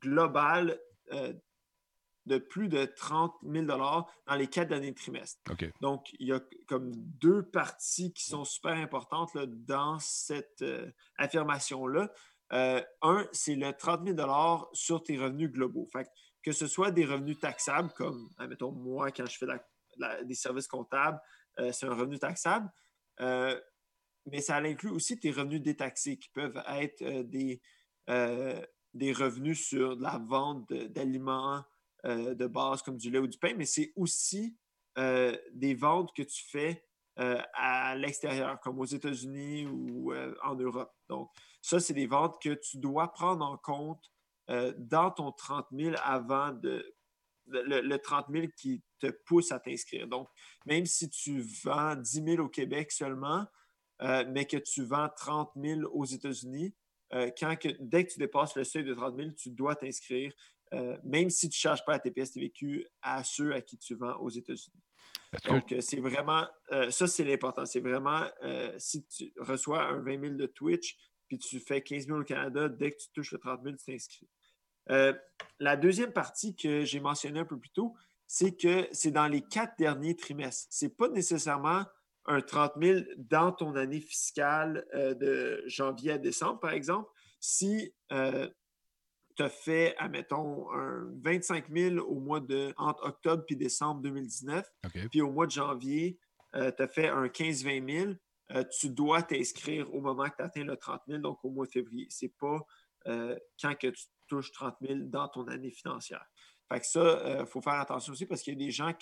globales euh, de plus de 30 000 dans les quatre derniers trimestres. Donc, il y a comme deux parties qui sont super importantes dans cette euh, affirmation-là. Euh, un, c'est le 30 000 sur tes revenus globaux. Fait que, ce soit des revenus taxables, comme, admettons, moi, quand je fais des services comptables, c'est un revenu taxable. mais ça inclut aussi tes revenus détaxés qui peuvent être des, des revenus sur la vente d'aliments euh, de base comme du lait ou du pain, mais c'est aussi euh, des ventes que tu fais euh, à l'extérieur, comme aux États-Unis ou en Europe. Donc, ça, c'est des ventes que tu dois prendre en compte dans ton 30 000 avant de, le, le, 30 000 qui te pousse à t'inscrire. Donc, même si tu vends 10 000 au Québec seulement, mais que tu vends 30 000 aux États-Unis, euh, quand dès que tu dépasses le seuil de 30 000, tu dois t'inscrire, euh, même si tu ne charges pas la TPS TVQ à ceux à qui tu vends aux États-Unis. Donc, euh, c'est vraiment, ça, c'est l'important. C'est vraiment, si tu reçois un 20 000 de Twitch, puis tu fais 15 000 au Canada, dès que tu touches le 30 000, tu t'inscris. la deuxième partie que j'ai mentionnée un peu plus tôt, c'est que c'est dans les quatre derniers trimestres. Ce n'est pas nécessairement un 30 000 dans ton année fiscale euh, de janvier à décembre, par exemple, si euh, tu as fait, admettons, un 25 000 au mois de, entre octobre et décembre 2019, puis au mois de janvier, euh, tu as fait un 15-20 000, tu dois t'inscrire au moment que tu atteins le 30 000, donc au mois de février. Ce n'est pas quand que tu touches 30 000 dans ton année financière. Fait que ça, il faut faire attention aussi parce qu'il y a des gens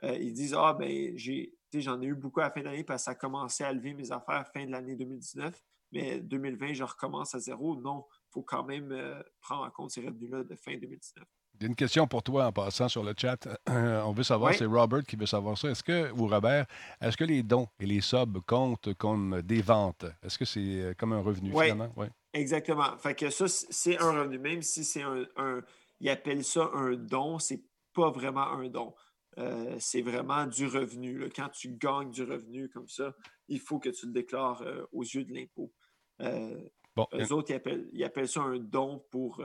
qui ils disent Ah, ben, j'ai j'en ai eu beaucoup à la fin d'année parce que ça a commencé à lever mes affaires fin de l'année 2019. Mais 2020, je recommence à zéro. Non, il faut quand même euh, prendre en compte ces revenus-là de fin 2019. J'ai une question pour toi en passant sur le chat. on veut savoir, c'est Robert qui veut savoir ça. Est-ce que, ou Robert, est-ce que les dons et les subs comptent comme des ventes? Est-ce que c'est euh, comme un revenu finalement? Oui, exactement. Fait que ça, c'est un revenu. Même si c'est un, un, Ils appellent ça un don, c'est pas vraiment un don. Euh, c'est vraiment du revenu. Quand tu gagnes du revenu comme ça, il faut que tu le déclares euh, aux yeux de l'impôt. Euh, eux autres, ils appellent, ça un don pour,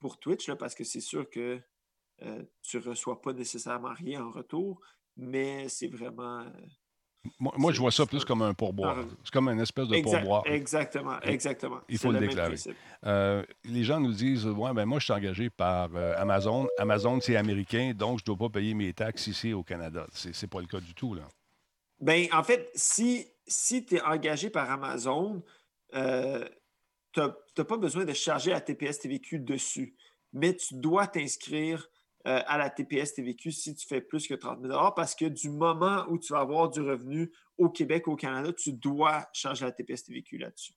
pour Twitch, parce que c'est sûr que tu ne reçois pas nécessairement rien en retour, mais c'est vraiment moi, je vois ça plus comme un pourboire. C'est comme une espèce de pourboire. Exactement, exactement. Il faut le, déclarer. Euh, les gens nous disent ouais, ben moi, je suis engagé par euh, Amazon. Amazon, c'est américain, donc je ne dois pas payer mes taxes ici au Canada. Ce n'est pas le cas du tout. Là. Ben, en fait, si, si tu es engagé par Amazon, euh, tu n'as pas besoin de charger la TPS TVQ dessus, mais tu dois t'inscrire euh, à la TPS TVQ si tu fais plus que 30 000 parce que du moment où tu vas avoir du revenu au Québec, au Canada, tu dois charger la TPS TVQ là-dessus.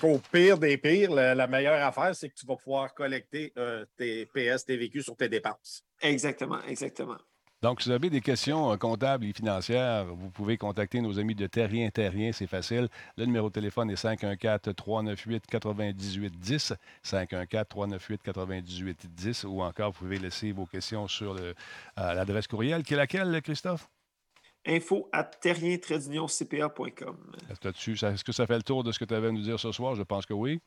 Qu'au pire des pires, la, la meilleure affaire, c'est que tu vas pouvoir collecter euh, tes PS, tes vécus sur tes dépenses. Exactement, exactement. Donc, si vous avez des questions euh, comptables et financières, vous pouvez contacter nos amis de Terrien Terrien, c'est facile. Le numéro de téléphone est 514-398-9810, 514-398-9810, ou encore, vous pouvez laisser vos questions sur euh, l'adresse courriel, qui est laquelle, Christophe? Info à terrien-cpa.com. Est-ce que ça fait le tour de ce que tu avais à nous dire ce soir? Je pense que oui.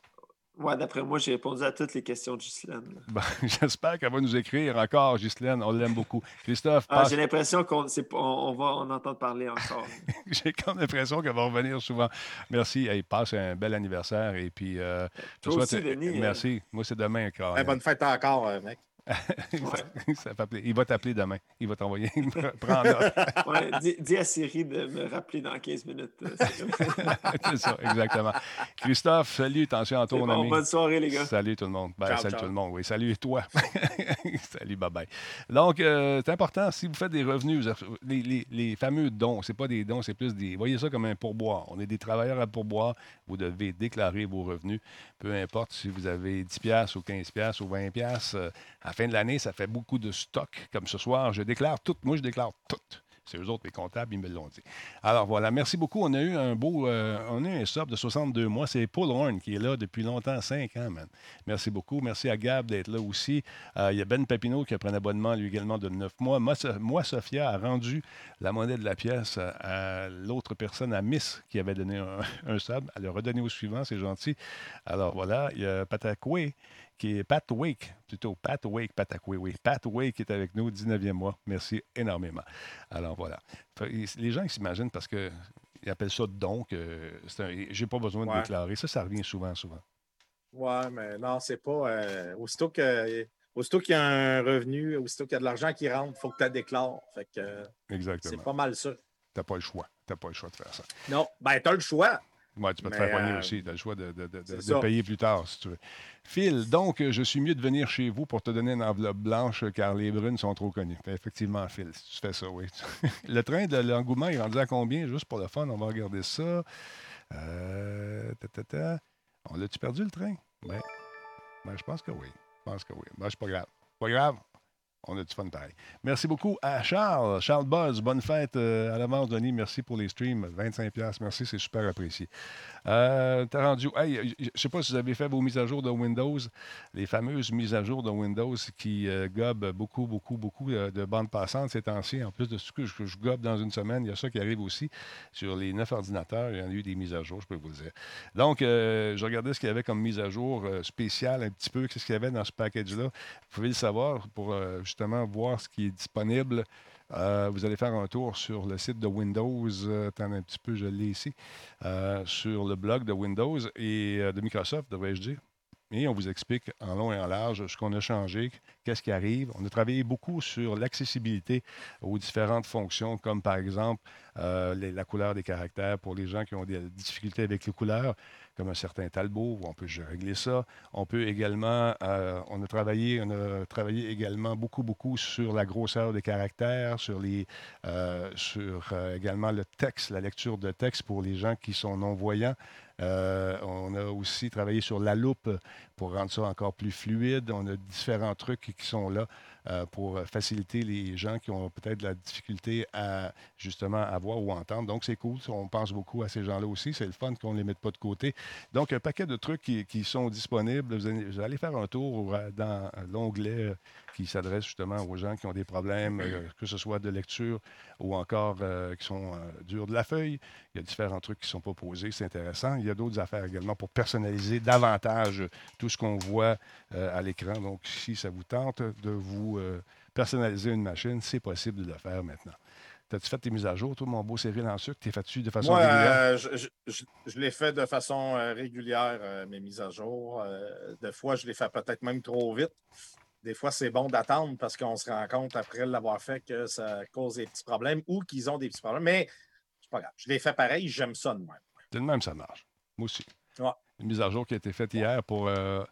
Ouais, d'après moi, j'ai répondu à toutes les questions de Ghislaine. Ben, J'espère qu'elle va nous écrire encore, Ghislaine. On l'aime beaucoup. Christophe, Ah, passe- j'ai l'impression qu'on on, on va en entendre parler encore. j'ai comme l'impression qu'elle va revenir souvent. Merci. Hey, passe un bel anniversaire. Et puis, euh, je Toi souhaite- aussi, Denis, euh, Merci. Moi, c'est demain encore. Eh, bonne fête encore, euh, mec. Ça. Il va t'appeler demain. Il va t'envoyer. Prends note. Ouais, dis, dis à Siri de me rappeler dans 15 minutes. c'est comme- c'est ça, exactement. Christophe, salut. Attention à toi, mon bon, ami. bonne soirée, les gars. Salut tout le monde. Ben, Ciao, salut ciao. tout le monde, oui. Salut toi. salut, bye bye. Donc, euh, c'est important, si vous faites des revenus, les, les- les fameux dons, c'est pas des dons, c'est plus des. Voyez ça comme un pourboire. On est des travailleurs à pourboire. Vous devez déclarer vos revenus. Peu importe si vous avez 10$ piastres ou 15$ piastres ou 20$. piastres, euh, à la fin de l'année, ça fait beaucoup de stock. Comme ce soir, je déclare tout. Moi, je déclare tout. C'est eux autres, les comptables, ils me l'ont dit. Alors voilà, merci beaucoup. On a eu un beau, euh, on a eu un sub de 62 mois. C'est Paul Horn qui est là depuis longtemps, 5 ans, man. Merci beaucoup. Merci à Gab d'être là aussi. Euh, Il y a Ben Papineau qui a pris un abonnement, lui également, de 9 mois. Moi, moi, Sophia a rendu la monnaie de la pièce à, l'autre personne, à Miss, qui avait donné un, un sub. Elle l'a redonné au suivant, c'est gentil. Alors voilà, il y a Patakwe qui est Pat Wake, plutôt Pat Wake, oui. Pat Wake qui est avec nous, 19e mois. Merci énormément. Alors voilà. Les gens ils s'imaginent parce que ils appellent ça donc, j'ai pas besoin de Ouais. déclarer. Ça, ça revient souvent, souvent. Ouais, mais non, c'est pas. euh, aussitôt que. Aussitôt qu'il y a un revenu, aussitôt qu'il y a de l'argent qui rentre, il faut que tu la déclares. Fait que euh, c'est Exactement. pas mal ça. T'as pas le choix. T'as pas le choix de faire ça. Non, ben t'as le choix. Ouais, tu peux te Mais, faire pogner euh, aussi. Tu as le choix de, de- de- de- payer plus tard, si tu veux. Phil, donc, euh, je suis mieux de venir chez vous pour te donner une enveloppe blanche euh, car les brunes sont trop connues. Fait effectivement, Phil, si tu fais ça, oui. le train de l'engouement est rendu à combien? Juste pour le fun, on va regarder ça. Euh, ta, ta, ta. On l'a-tu perdu, le train? Ben, ben, je pense que oui. Je pense que oui. Ben, c'est pas grave. Pas grave. On a du fun pareil. Merci beaucoup à Charles. Charles Buzz, bonne fête euh, à l'avance, Denis. Merci pour les streams. 25$. Merci, c'est super apprécié. Euh, T'as rendu. Je sais pas si vous avez fait vos mises à jour de Windows, les fameuses mises à jour de Windows qui euh, gobent beaucoup, beaucoup, beaucoup euh, de bandes passantes ces temps-ci. En plus de ce que je, je gobe dans une semaine, il y a ça qui arrive aussi. Sur les neuf ordinateurs, il y en a eu des mises à jour, je peux vous le dire. Donc, je regardais ce qu'il y avait comme mise à jour spéciale, un petit peu, qu'est-ce qu'il y avait dans ce package-là? Vous pouvez le savoir pour justement voir ce qui est disponible. Euh, vous allez faire un tour sur le site de Windows. Euh, attendez un petit peu, je l'ai ici. Euh, sur le blog de Windows et de Microsoft, devrais-je dire. Et on vous explique en long et en large ce qu'on a changé, qu'est-ce qui arrive. On a travaillé beaucoup sur l'accessibilité aux différentes fonctions, comme par exemple euh, la couleur des caractères pour les gens qui ont des difficultés avec les couleurs, comme un certain Talbot, on peut régler ça. On peut également, euh, on a travaillé, on a travaillé également beaucoup, beaucoup sur la grosseur des caractères, sur les, euh, sur également le texte, la lecture de texte pour les gens qui sont non-voyants. On a aussi travaillé sur la loupe pour rendre ça encore plus fluide. On a différents trucs qui sont là euh, pour faciliter les gens qui ont peut-être la difficulté à justement à voir ou entendre. Donc, c'est cool. On pense beaucoup à ces gens-là aussi. C'est le fun qu'on ne les mette pas de côté. Donc, un paquet de trucs qui, sont disponibles. Vous allez, vous allez faire un tour euh, dans l'onglet euh, qui s'adresse justement aux gens qui ont des problèmes, euh, que ce soit de lecture ou encore euh, qui sont euh, durs de la feuille. Il y a différents trucs qui ne sont pas posés. C'est intéressant. Il y a d'autres affaires également pour personnaliser davantage tout ce qu'on voit à l'écran. Donc, si ça vous tente de vous personnaliser une machine, c'est possible de le faire maintenant. T'as-tu fait tes mises à jour, toi, mon beau Cyril en sucre? T'es fait-tu de façon Moi, régulière? euh, je, je- je- je l'ai fait de façon euh, régulière, euh, mes mises à jour. Des fois, je les fais peut-être même trop vite. Des fois, c'est bon d'attendre parce qu'on se rend compte après l'avoir fait que ça cause des petits problèmes ou qu'ils ont des petits problèmes. Mais c'est pas grave. Je les fais pareil, j'aime ça de même. C'est de même, ça marche. Moi aussi. Ouais. Une mise à jour qui a été faite hier pour, euh,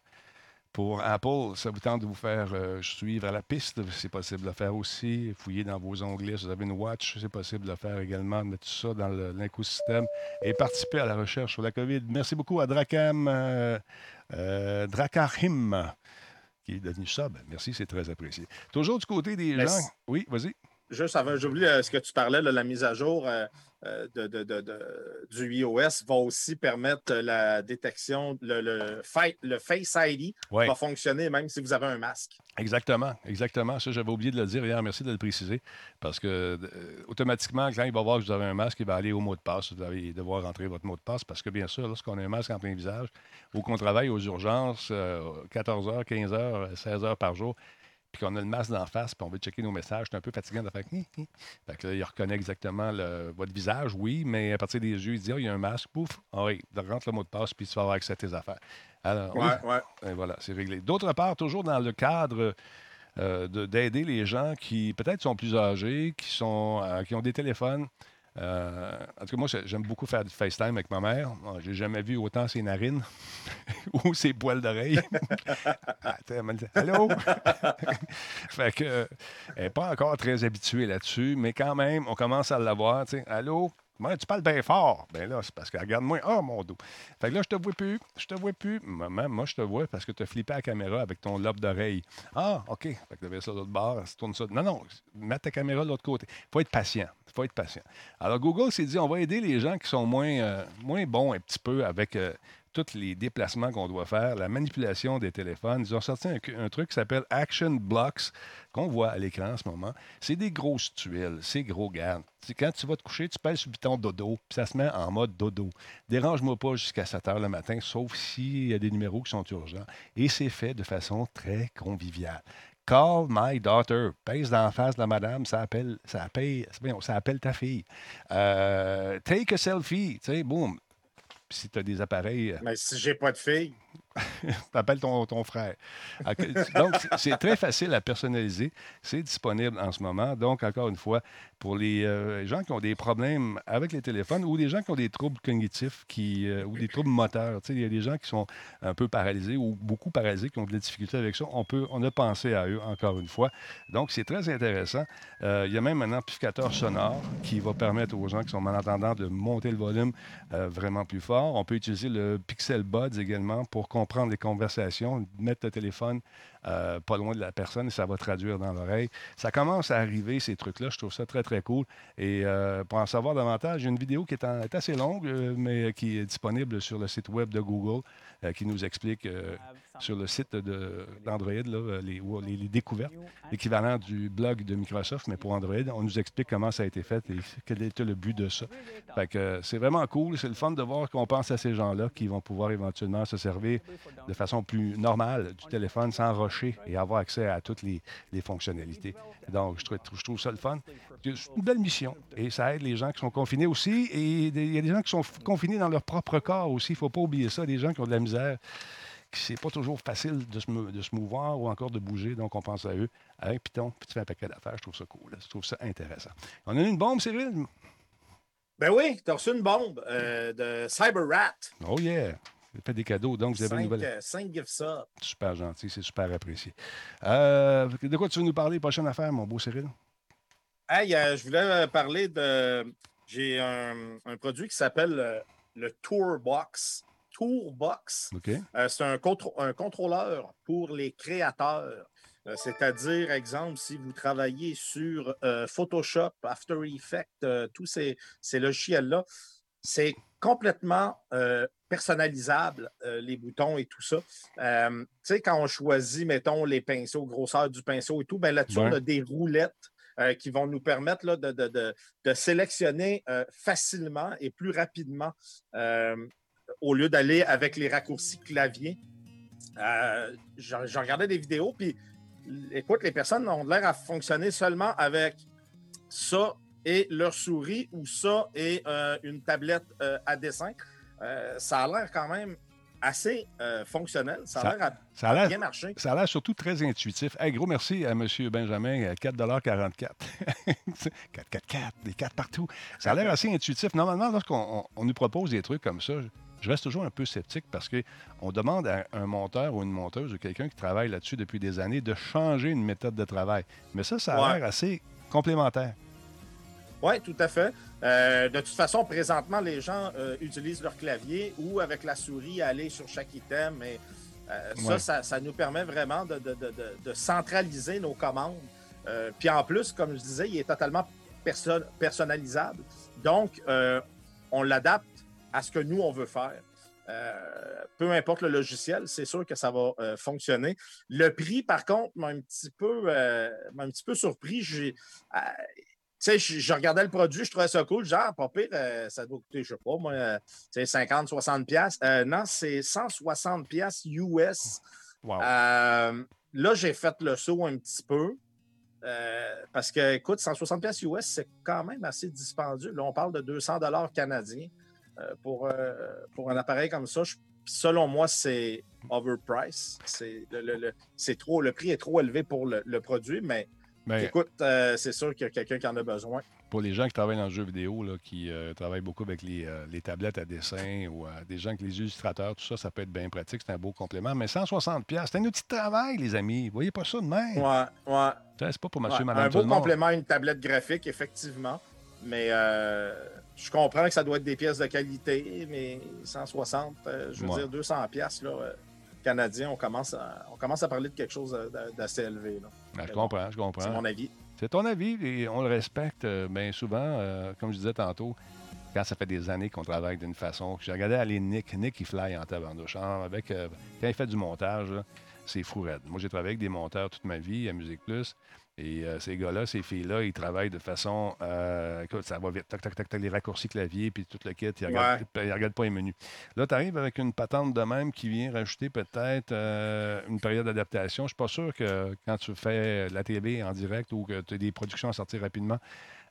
Pour Apple, ça vous tente de vous faire euh, suivre à la piste, c'est possible de le faire aussi. Fouiller dans vos onglets, si vous avez une watch, c'est possible de le faire également, de mettre tout ça dans l'écosystème et participer à la recherche sur la COVID. Merci beaucoup à Drakam, euh, Drakahim, qui est devenu sub. Merci, c'est très apprécié. Toujours du côté des Merci. gens. Oui, vas-y. Juste avant, j'oublie euh, ce que tu parlais, là, la mise à jour euh, euh, de, de- de- de- du iOS va aussi permettre euh, la détection, le, le, fa- le Face ID va fonctionner même si vous avez un masque. Exactement, exactement. Ça, j'avais oublié de le dire hier. Merci de le préciser. Parce que euh, automatiquement, quand il va voir que vous avez un masque, il va aller au mot de passe. Vous allez devoir rentrer votre mot de passe. Parce que bien sûr, lorsqu'on a un masque en plein visage ou qu'on travaille aux urgences euh, 14 heures, 15 heures, 16 heures par jour, puis qu'on a le masque d'en face, puis on veut checker nos messages, c'est un peu fatigant de faire. Fait que là, il reconnaît exactement le- votre visage, oui, mais à partir des yeux, il dit Ah, il y a un masque, pouf, ah oui, rentre le mot de passe, puis tu vas avoir accès à tes affaires. Alors, oui, Ouais, ouais. et voilà, c'est réglé. D'autre part, toujours dans le cadre euh, de- d'aider les gens qui peut-être sont plus âgés, qui, sont, euh, qui ont des téléphones. Euh, en tout cas, moi, j'ai- j'aime beaucoup faire du FaceTime avec ma mère. Bon, J'ai jamais vu autant ses narines ou ses poils d'oreille. Elle m'a dit, Allô? fait que, euh, elle n'est pas encore très habituée là-dessus, mais quand même, on commence à l'avoir. Allô? Ouais, tu parles bien fort. Ben là, c'est parce que regarde-moi. Ah, mon dos. Fait que là, je te vois plus. Je te vois plus. Maman, moi, je te vois parce que tu as flippé la caméra avec ton lobe d'oreille. Ah, OK. Fait que tu ça de l'autre bord. Tu tournes ça. Non, non. Mets ta caméra de l'autre côté. faut être patient. faut être patient. Alors, Google s'est dit on va aider les gens qui sont moins, euh, moins bons un petit peu avec euh, tous les déplacements qu'on doit faire, la manipulation des téléphones. Ils ont sorti un, truc qui s'appelle Action Blocks, qu'on voit à l'écran en ce moment. C'est des grosses tuiles, c'est gros garde. Quand tu vas te coucher, tu pèses sur le bouton dodo, puis ça se met en mode dodo. Dérange-moi pas jusqu'à 7 heures le matin, sauf s'il y a des numéros qui sont urgents. Et c'est fait de façon très conviviale. Call my daughter. Pèse dans la face de la madame, ça appelle, ça appelle, ça appelle ta fille. Euh, take a selfie, tu sais, boum. Si tu as des appareils, Mais si j'ai pas de fille, T'appelles ton, ton frère. Donc, c'est- très facile à personnaliser. C'est disponible en ce moment. Donc, encore une fois, pour les euh, gens qui ont des problèmes avec les téléphones ou des gens qui ont des troubles cognitifs qui, euh, ou des troubles moteurs, il y a des gens qui sont un peu paralysés ou beaucoup paralysés, qui ont de la difficulté avec ça. On, peut, on a pensé à eux, encore une fois. Donc, c'est très intéressant. Euh, il y a même un amplificateur sonore qui va permettre aux gens qui sont malentendants de monter le volume vraiment plus fort. On peut utiliser le Pixel Buds également pour comprendre les conversations, mettre le téléphone euh, pas loin de la personne et ça va traduire dans l'oreille. Ça commence à arriver, ces trucs-là. Je trouve ça très, très cool. Et euh, pour en savoir davantage, j'ai une vidéo qui est, assez longue, euh, mais qui est disponible sur le site web de Google, qui nous explique sur le site d'Android les, ou les- les découvertes, l'équivalent du blog de Microsoft, mais pour Android. On nous explique comment ça a été fait et quel était le but de ça. Fait c'est vraiment cool. C'est le fun de voir qu'on pense à ces gens-là qui vont pouvoir éventuellement se servir de façon plus normale du téléphone sans et avoir accès à toutes les, les fonctionnalités. Donc, je trouve, je trouve ça le fun. C'est une belle mission et ça aide les gens qui sont confinés aussi. Et il y a des gens qui sont confinés dans leur propre corps aussi. Il ne faut pas oublier ça. Des gens qui ont de la misère, qui c'est pas toujours facile de se, de se mouvoir ou encore de bouger. Donc, on pense à eux. Avec Python, puis tu fais un paquet d'affaires. Je trouve ça cool. Je trouve ça intéressant. On a une bombe, Cyril? ben oui, tu as reçu une bombe euh, de CyberRat. Oh yeah! Fait des cadeaux, donc vous avez une Cinq, nouvelle. euh, cinq gift subs. Super gentil, c'est super apprécié. Euh, de quoi tu veux nous parler, prochaine affaire, mon beau Cyril? Hey, euh, je voulais euh, parler de. J'ai un, un produit qui s'appelle le Tourbox. Tourbox. OK. Euh, c'est un, contr- un contrôleur pour les créateurs. C'est-à-dire, exemple, si vous travaillez sur euh, Photoshop, After Effects, euh, tous ces, ces logiciels-là, c'est complètement euh, personnalisable, euh, les boutons et tout ça. Euh, tu sais, quand on choisit, mettons, les pinceaux, grosseur du pinceau et tout, ben là-dessus, Ouais. on a des roulettes euh, qui vont nous permettre là, de, de- de- de sélectionner facilement et plus rapidement au lieu d'aller avec les raccourcis clavier. Euh, je, je regardais des vidéos, puis écoute, les personnes ont l'air à fonctionner seulement avec ça et leur souris ou ça et une tablette à dessin. Euh, ça a l'air quand même assez euh, fonctionnel. Ça a l'air Ça a bien marcher. Ça a l'air surtout très intuitif. Hey, gros merci à M. Benjamin, euh, 4,44 4,44, des 4 partout. Ça a l'air assez intuitif. Normalement, lorsqu'on on- on nous propose des trucs comme ça, je reste toujours un peu sceptique parce qu'on demande à un monteur ou une monteuse ou quelqu'un qui travaille là-dessus depuis des années de changer une méthode de travail. Mais ça, ça a l'air assez complémentaire. Oui, tout à fait. Euh, de toute façon, présentement, les gens euh, utilisent leur clavier ou avec la souris aller sur chaque item. Et, euh, ça, ça, nous permet vraiment de, centraliser nos commandes. puis en plus, comme je disais, il est totalement personnalisable. Donc, on l'adapte à ce que nous, on veut faire. peu importe le logiciel, c'est sûr que ça va fonctionner. Le prix, par contre, m'a un petit peu, un petit peu surpris. J'ai, sais, je, regardais le produit, je trouvais ça cool. Genre, pas pire, euh, ça doit coûter, je sais pas, moi, euh, c'est 50, 60 pièces. non, c'est 160 pièces US. là, j'ai fait le saut un petit peu. Euh, parce que, écoute, 160 pièces US, c'est quand même assez dispendieux. Là, on parle de 200 dollars canadiens pour, pour un appareil comme ça. selon moi, c'est overpriced. C'est le, trop, le prix est trop élevé pour le produit, mais ben, Écoute, euh, c'est sûr qu'il y a quelqu'un qui en a besoin. Pour les gens qui travaillent dans le jeu vidéo, là, qui euh, travaillent beaucoup avec euh, les, tablettes à dessin ou des gens avec les illustrateurs, tout ça, ça peut être bien pratique. C'est un beau complément. Mais 160$, c'est un outil de travail, les amis. Vous voyez pas ça de même? Ouais, ouais. C'est pas pour monsieur, madame, Un beau complément à une tablette graphique, effectivement. Mais je comprends que ça doit être des pièces de qualité, mais 160, je veux dire 200$, là Canadien, on commence, à, on commence à parler de quelque chose d'assez élevé. Ben, je comprends, je comprends. C'est mon avis. C'est ton avis et on le respecte euh, bien souvent. Euh, comme je disais tantôt, quand ça fait des années qu'on travaille d'une façon. J'ai regardé aller Nick. Nick, il fly en tabarnouche. Avec, euh, quand il fait du montage, c'est fou raide. Moi, j'ai travaillé avec des monteurs toute ma vie à Musique Plus. Et euh, ces gars-là, ces filles-là, ils travaillent de façon. Euh, écoute, ça va vite. Tac, tac, tac, tac, les raccourcis clavier, puis tout le kit. Ils ne regardent, pas les menus. Là, tu arrives avec une patente de même qui vient rajouter peut-être euh, une période d'adaptation. Je ne suis pas sûr que quand tu fais la télé en direct ou que tu as des productions à sortir rapidement,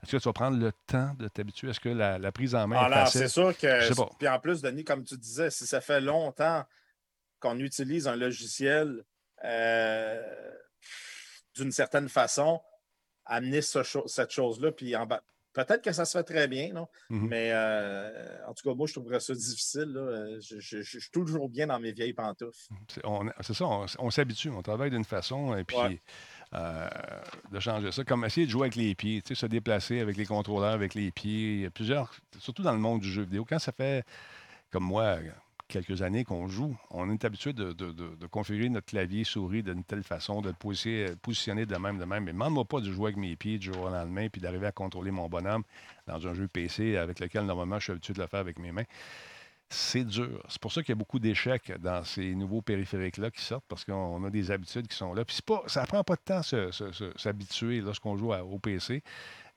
est-ce que tu vas prendre le temps de t'habituer? Est-ce que la, prise en main Alors, c'est sûr que. Puis en plus, Denis, comme tu disais, si ça fait longtemps qu'on utilise un logiciel d'une certaine façon, amener cette chose-là. Puis peut-être que ça se fait très bien, non? Mm-hmm. mais euh, en tout cas, moi, je trouverais ça difficile. Je, suis toujours bien dans mes vieilles pantoufles. C'est ça, on, s'habitue, on travaille d'une façon et puis. Euh, de changer ça, comme essayer de jouer avec les pieds, se déplacer avec les contrôleurs, avec les pieds. Il y a plusieurs, surtout dans le monde du jeu vidéo. Quand ça fait, comme moi, quelques années qu'on joue, on est habitué de, configurer notre clavier souris d'une telle façon, de le positionner, de même, de même. Mais demande-moi pas de jouer avec mes pieds du jour au lendemain puis d'arriver à contrôler mon bonhomme dans un jeu PC avec lequel normalement je suis habitué de le faire avec mes mains. C'est dur. C'est pour ça qu'il y a beaucoup d'échecs dans ces nouveaux périphériques-là qui sortent parce qu'on a des habitudes qui sont là. Puis pas, ça prend pas de temps s'habituer lorsqu'on joue au PC.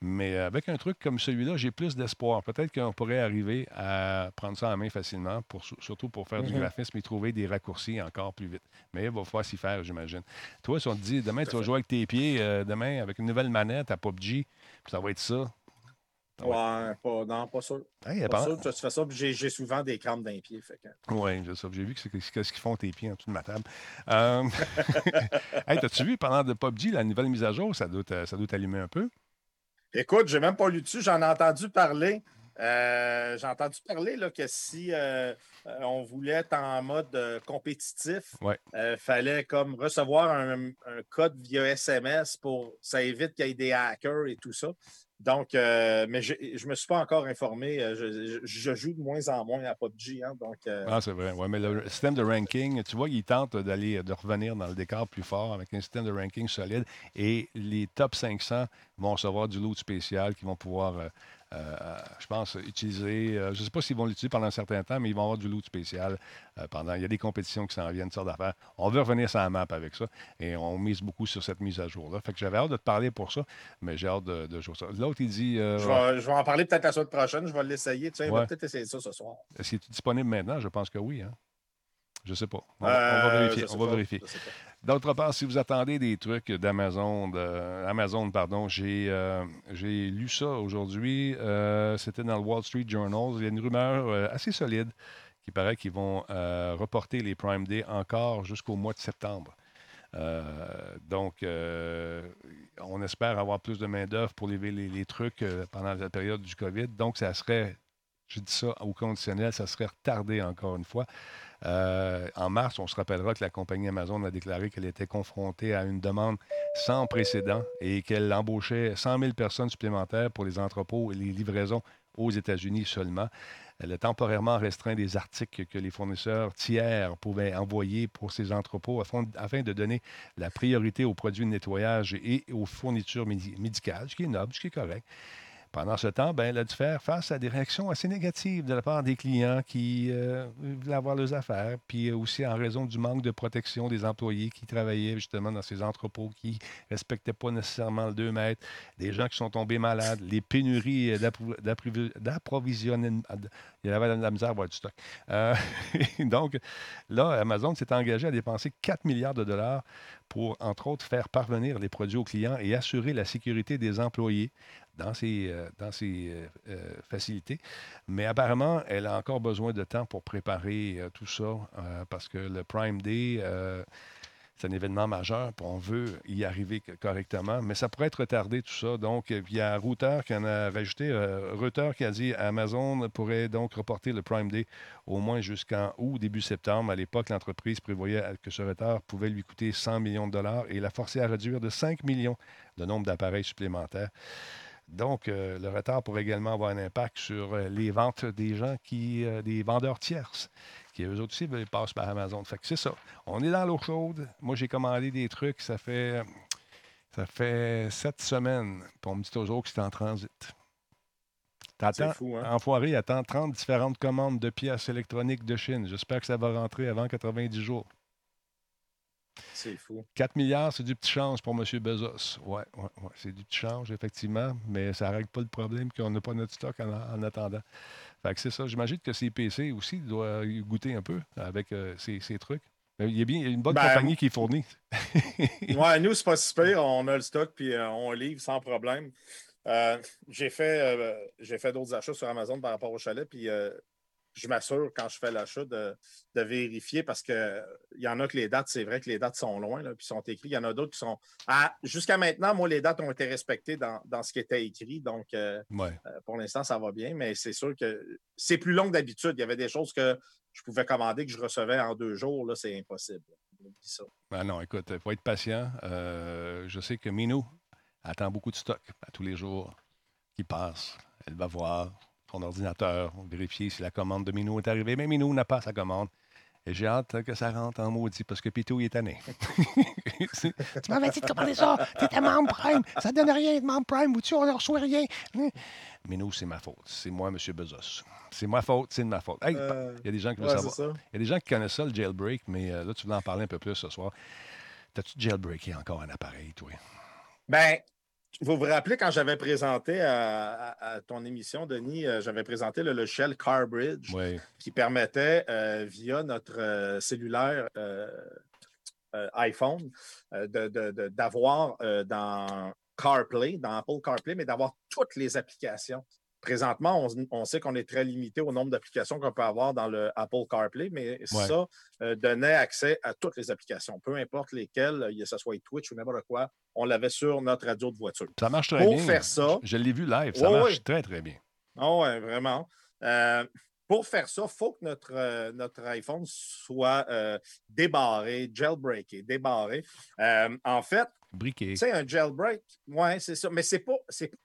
Mais avec un truc comme celui-là, j'ai plus d'espoir. Peut-être qu'on pourrait arriver à prendre ça en main facilement, pour, surtout pour faire du mm-hmm. graphisme et trouver des raccourcis encore plus vite. Mais il va falloir s'y faire, j'imagine. Toi, si on te dit demain, tu vas jouer avec tes pieds, euh, demain, avec une nouvelle manette à PUBG, ça va être ça. Ouais, pas, non, pas sûr. pas sûr, tu fais ça, j'ai souvent des crampes dans les pieds. Oui, j'ai vu que c'est ce qu'ils font tes pieds en dessous de ma table. Euh... hey, T'as-tu vu pendant de PUBG la nouvelle mise à jour? Ça doit t'allumer un peu? Écoute, j'ai même pas lu dessus, j'en ai entendu parler. Euh, j'ai entendu parler là, que si euh, euh, on voulait être en mode compétitif, il fallait comme recevoir un, code via SMS pour ça évite qu'il y ait des hackers et tout ça. Donc, euh, mais je ne me suis pas encore informé. Euh, je, joue de moins en moins à PUBG. Hein, donc, euh, Ah, c'est vrai. Ouais, mais le système de ranking, tu vois, il tente d'aller, de revenir dans le décor plus fort avec un système de ranking solide. Et les top 500 vont recevoir du loot spécial qui vont pouvoir euh, je pense, utiliser. Euh, je ne sais pas s'ils vont l'utiliser pendant un certain temps, mais ils vont avoir du loot spécial euh, pendant. Il y a des compétitions qui s'en viennent, sortes d'affaires. On veut revenir sur la map avec ça et on mise beaucoup sur cette mise à jour-là. Fait que j'avais hâte de te parler pour ça, mais j'ai hâte de, jouer ça. L'autre, il dit. Je vais, en parler peut-être la semaine prochaine. Je vais l'essayer. Tu sais, va peut-être essayer ça ce soir. Est-ce qu'il est disponible maintenant? Je pense que oui. Hein? Je ne sais pas. On, va vérifier. On va vérifier. D'autre part, si vous attendez des trucs d'Amazon, Amazon, pardon, euh, j'ai lu ça aujourd'hui. Euh, c'était dans le Wall Street Journal. Il y a une rumeur euh, assez solide qui paraît qu'ils vont reporter les Prime Day encore jusqu'au mois de septembre. donc, on espère avoir plus de main-d'œuvre pour lever les, les trucs pendant la période du COVID. Donc, ça serait Je dis ça au conditionnel, ça serait retardé encore une fois. Euh, en mars, on se rappellera que la compagnie Amazon a déclaré qu'elle était confrontée à une demande sans précédent et qu'elle embauchait 100 000 personnes supplémentaires pour les entrepôts et les livraisons aux États-Unis seulement. Elle a temporairement restreint des articles que les fournisseurs tiers pouvaient envoyer pour ces entrepôts afin de donner la priorité aux produits de nettoyage et aux fournitures médicales, ce qui est noble, ce qui est correct. Pendant ce temps, ben, elle a dû faire face à des réactions assez négatives de la part des clients qui euh, voulaient avoir leurs affaires, puis aussi en raison du manque de protection des employés qui travaillaient justement dans ces entrepôts qui ne respectaient pas nécessairement le 2 mètres, des gens qui sont tombés malades, les pénuries d'approvisionnement. Il y avait de la misère à avoir du stock. Euh, donc, là, Amazon s'est engagé à dépenser 4 milliards de dollars pour, entre autres, faire parvenir les produits aux clients et assurer la sécurité des employés dans ses, euh, dans ses euh, euh, facilités. Mais apparemment, elle a encore besoin de temps pour préparer tout ça parce que le Prime Day, c'est un événement majeur, puis on veut y arriver correctement, mais ça pourrait être retardé tout ça. Donc, il y a Router qui en a rajouté, Router qui a dit Amazon pourrait donc reporter le Prime Day au moins jusqu'en août, début septembre. À l'époque, l'entreprise prévoyait que ce retard pouvait lui coûter 100 millions de dollars et la forcer à réduire de 5 millions le nombre d'appareils supplémentaires. Donc, euh, le retard pourrait également avoir un impact sur euh, les ventes des gens qui, euh, des vendeurs tierces, qui eux aussi passent par Amazon. Fait que c'est ça. On est dans l'eau chaude. Moi, j'ai commandé des trucs, ça fait ça fait sept semaines. Puis on me dit toujours que c'est en transit. T'attends, fou, hein? Enfoiré attend 30 différentes commandes de pièces électroniques de Chine. J'espère que ça va rentrer avant 90 jours. C'est fou. 4 milliards, c'est du petit change pour M. Bezos. Oui, ouais, ouais, c'est du petit change, effectivement, mais ça ne règle pas le problème qu'on n'a pas notre stock en, attendant. Fait que c'est ça. J'imagine que CPC aussi doit goûter un peu avec euh, ces, trucs. Il y, a bien, une bonne ben, compagnie qui fournit. ouais, nous, c'est pas si pire. On a le stock puis euh, on livre sans problème. Euh, j'ai fait, j'ai fait d'autres achats sur Amazon par rapport au chalet, puis je m'assure quand je fais l'achat de, vérifier parce qu'il y en a que les dates, c'est vrai que les dates sont loin, là, puis sont écrites. Il y en a d'autres qui sont. Jusqu'à maintenant, moi, les dates ont été respectées dans, ce qui était écrit. Donc, euh, euh, pour l'instant, ça va bien, mais c'est sûr que c'est plus long que d'habitude. Il y avait des choses que je pouvais commander que je recevais en deux jours. Là, c'est impossible. Ben non, écoute, il faut être patient. Euh, je sais que Minou attend beaucoup de stock à tous les jours qui passent. Elle va voir son ordinateur, vérifier si la commande de Minou est arrivée. Mais Minou n'a pas sa commande. Et j'ai hâte que ça rentre en maudit parce que Pitou, il est tanné. tu m'avais dit de commander ça. Tu étais membre Prime. Ça ne donne rien de membre Prime. Ou tu ne reçoit rien? Minou, c'est ma faute. C'est moi, M. Bezos. C'est ma faute, c'est de ma faute. Euh, il y a des gens qui veulent savoir. Il y a des gens qui connaissent ça, le jailbreak, mais euh, là, tu voulais en parler un peu plus ce soir. T'as-tu jailbreaké encore un appareil, toi? Ben, vous vous rappelez quand j'avais présenté à, ton émission, Denis, euh, j'avais présenté le logiciel CarBridge qui permettait, euh, via notre euh, cellulaire iPhone, d'avoir dans CarPlay, dans Apple CarPlay, mais d'avoir toutes les applications Présentement, on, sait qu'on est très limité au nombre d'applications qu'on peut avoir dans le Apple CarPlay, mais ça euh, donnait accès à toutes les applications, peu importe lesquelles, que ce soit Twitch ou n'importe quoi, on l'avait sur notre radio de voiture. Ça marche très bien. Pour faire ça. Je, l'ai vu live, ça marche très, très bien. Ah oui, vraiment. Euh, pour faire ça, il faut que notre, euh, notre iPhone soit débarré, jailbreaké, débarré. en fait, Briqué. Tu un jailbreak, oui, c'est ça. Mais c'est pas,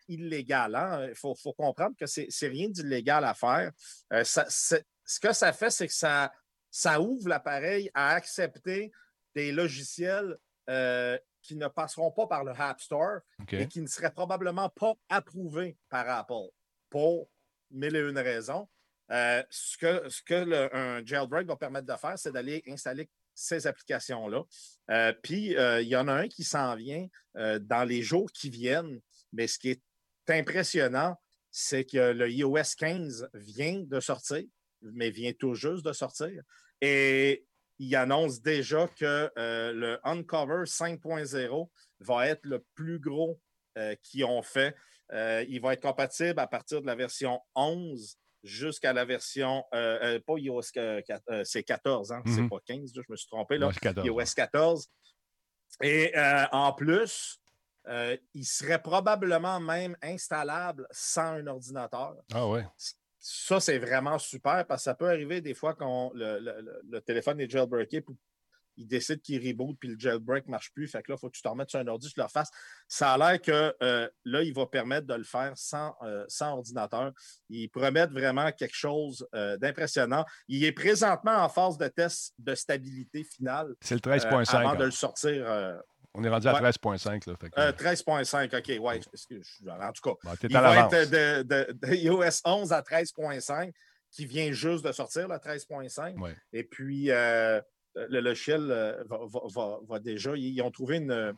illégal. Hein? Il faut, comprendre que c'est, rien d'illégal à faire. Euh, ce que ça fait, c'est que ça, ça ouvre l'appareil à accepter des logiciels euh, qui ne passeront pas par le App Store et qui ne seraient probablement pas approuvés par Apple pour mille et une raisons. Euh, ce que, ce que un jailbreak va permettre de faire, c'est d'aller installer ces applications-là. Euh, puis, euh, il y en a un qui s'en vient euh, dans les jours qui viennent. Mais ce qui est impressionnant, c'est que le iOS 15 vient de sortir, mais vient tout juste de sortir. Et il annonce déjà que le Uncover 5.0 va être le plus gros qu'ils ont fait. il va être compatible à partir de la version 11 jusqu'à la version, euh, euh, pas iOS 14, euh, c'est 14, hein, c'est mhm. pas 15, je me suis trompé, là, iOS 14. Et en plus, il serait probablement même installable sans un ordinateur. Ah ouais. ça, c'est vraiment super parce que ça peut arriver des fois quand le, le, téléphone est jailbreaké, il décide qu'il reboot, puis le jailbreak ne marche plus. Fait que là, il faut que tu te remettes sur un ordi, tu le fasses. Ça a l'air que euh, là, il va permettre de le faire sans, euh, sans ordinateur. Il promet vraiment quelque chose euh, d'impressionnant. Il est présentement en phase de test de stabilité finale. C'est le 13.5. avant de le sortir. On est rendu à 13.5. 13.5, OK. Ouais, en tout cas, il va être de, de, iOS 11 à 13.5, qui vient juste de sortir, le 13.5. Et puis, le logiciel euh, va, déjà. Ils, ont trouvé une.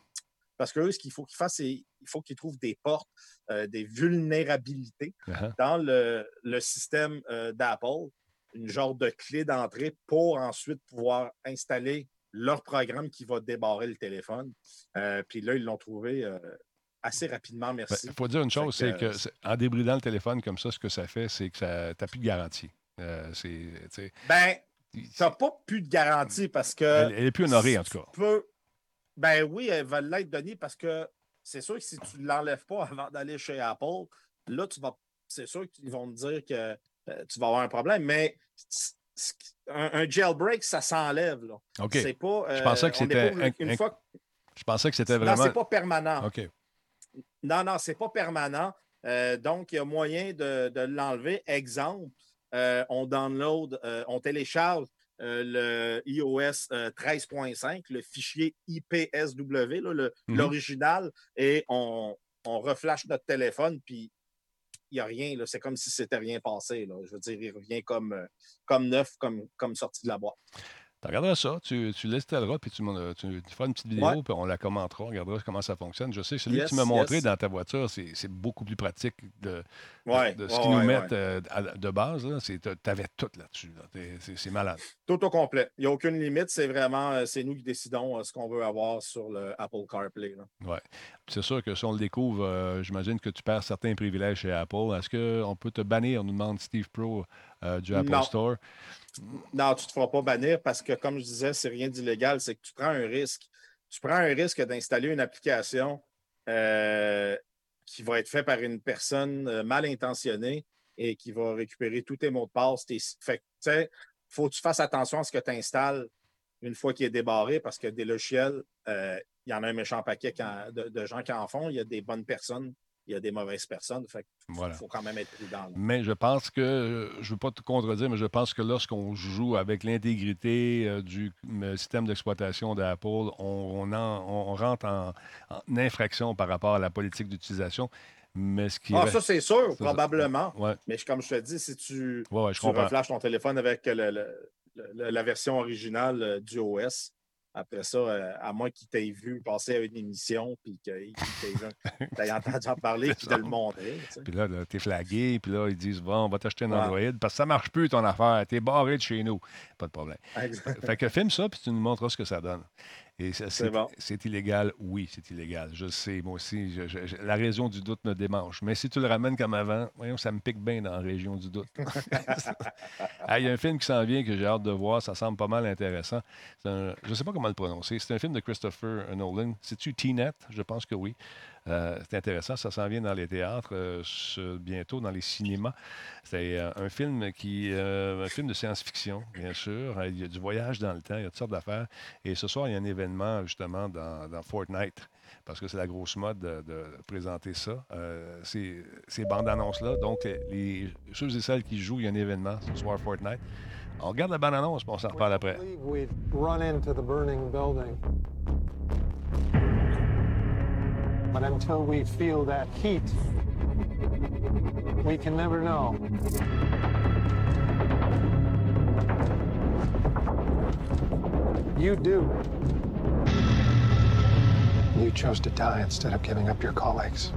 Parce que ce qu'il faut qu'ils fassent, c'est il faut qu'ils trouvent des portes, euh, des vulnérabilités uh-huh. dans le, système euh, d'Apple, une genre de clé d'entrée pour ensuite pouvoir installer leur programme qui va débarrer le téléphone. puis là, ils l'ont trouvé assez rapidement, ben, merci. Il faut dire une chose, c'est que, en débridant le téléphone comme ça, ce que ça fait, c'est que tu n'as plus de garantie. ben, tu n'as pas plus de garantie parce que. Elle, est plus honorée, en tout cas. ben oui, elle va l'être donnée parce que c'est sûr que si tu ne l'enlèves pas avant d'aller chez Apple, là, tu vas. C'est sûr qu'ils vont te dire que euh, tu vas avoir un problème, mais un, jailbreak, ça s'enlève. OK. C'est pas. je pensais euh, que c'était. Une fois... Je pensais que c'était vraiment. Non, c'est pas permanent. OK. Non, non, c'est pas permanent. Euh, donc, il y a moyen de, de l'enlever. Exemple, euh, on download, euh, on télécharge euh, le iOS 13.5, le fichier IPSW, mhm. l'original, et on, on reflash notre téléphone, puis il n'y a rien. C'est comme si c'était rien passé. Je veux dire, il revient comme, comme neuf, comme, comme sorti de la boîte. Tu regarderas ça, tu, tu l'installeras, puis tu, tu, feras une petite vidéo, puis on la commentera, on regardera comment ça fonctionne. Je sais, celui que tu m'as montré dans ta voiture, c'est beaucoup plus pratique de, de, ce qu'ils nous mettent euh, de base. Tu avais tout là-dessus. C'est malade. Tout au complet. Il n'y a aucune limite. C'est vraiment, euh, c'est nous qui décidons euh, ce qu'on veut avoir sur le Apple CarPlay. Oui. C'est sûr que si on le découvre, j'imagine que tu perds certains privilèges chez Apple. Est-ce qu'on peut te bannir, on nous demande Steve Pro du Apple Store? Non, tu ne te feras pas bannir parce que, comme je disais, c'est rien d'illégal, c'est que tu prends un risque. Tu prends un risque d'installer une application euh, qui va être faite par une personne euh, mal intentionnée et qui va récupérer tous tes mots de passe. Fait il faut que tu fasses attention à ce que tu installes une fois qu'il est débarré parce que des logiciels, euh, il y en a un méchant paquet de, gens qui en font. Il y a des bonnes personnes il y a des mauvaises personnes. il faut quand même être prudent. Mais je pense que, je ne veux pas te contredire, mais je pense que lorsqu'on joue avec l'intégrité euh, du système d'exploitation d'Apple, on, on, rentre en, infraction par rapport à la politique d'utilisation. Mais ce qui ah, ça, c'est sûr, probablement. Mais comme je te dis, si tu, ouais, tu reflashes ton téléphone avec la version originale euh, du OS, après ça, euh, à moins qu'il t'ait vu passer à une émission, puis qu'il t'ait entendu en parler, puis de le montrer. Puis là, là t'es flagué, puis là, ils disent Bon, on va t'acheter un Android, parce que ça marche plus ton affaire, t'es barré de chez nous. Pas de problème. Fait que filme ça, puis tu nous montres ce que ça donne. Et c'est illégal, oui, c'est illégal. Je sais, moi aussi, la région du doute me démange. Mais si tu le ramènes comme avant, voyons, ça me pique bien dans la région du doute. Il y a un film qui s'en vient que j'ai hâte de voir, ça semble pas mal intéressant. je ne sais pas comment le prononcer. C'est un film de Christopher Nolan. C'est-tu T-Net? Je pense que oui. Euh, c'est intéressant, ça s'en vient dans les théâtres euh, bientôt, dans les cinémas. C'est euh, un film qui, un film de science-fiction, bien sûr. Il y a du voyage dans le temps, il y a toutes sortes d'affaires. Et ce soir, il y a un événement justement dans, Fortnite, parce que c'est la grosse mode de, présenter ça. ces, ces bandes annonces-là. Donc, les ceux et celles qui jouent, il y a un événement ce soir Fortnite. On regarde la bande annonce, puis on s'en reparle après. But until we feel that heat, we can never know. You do. You chose to die instead of giving up your colleagues.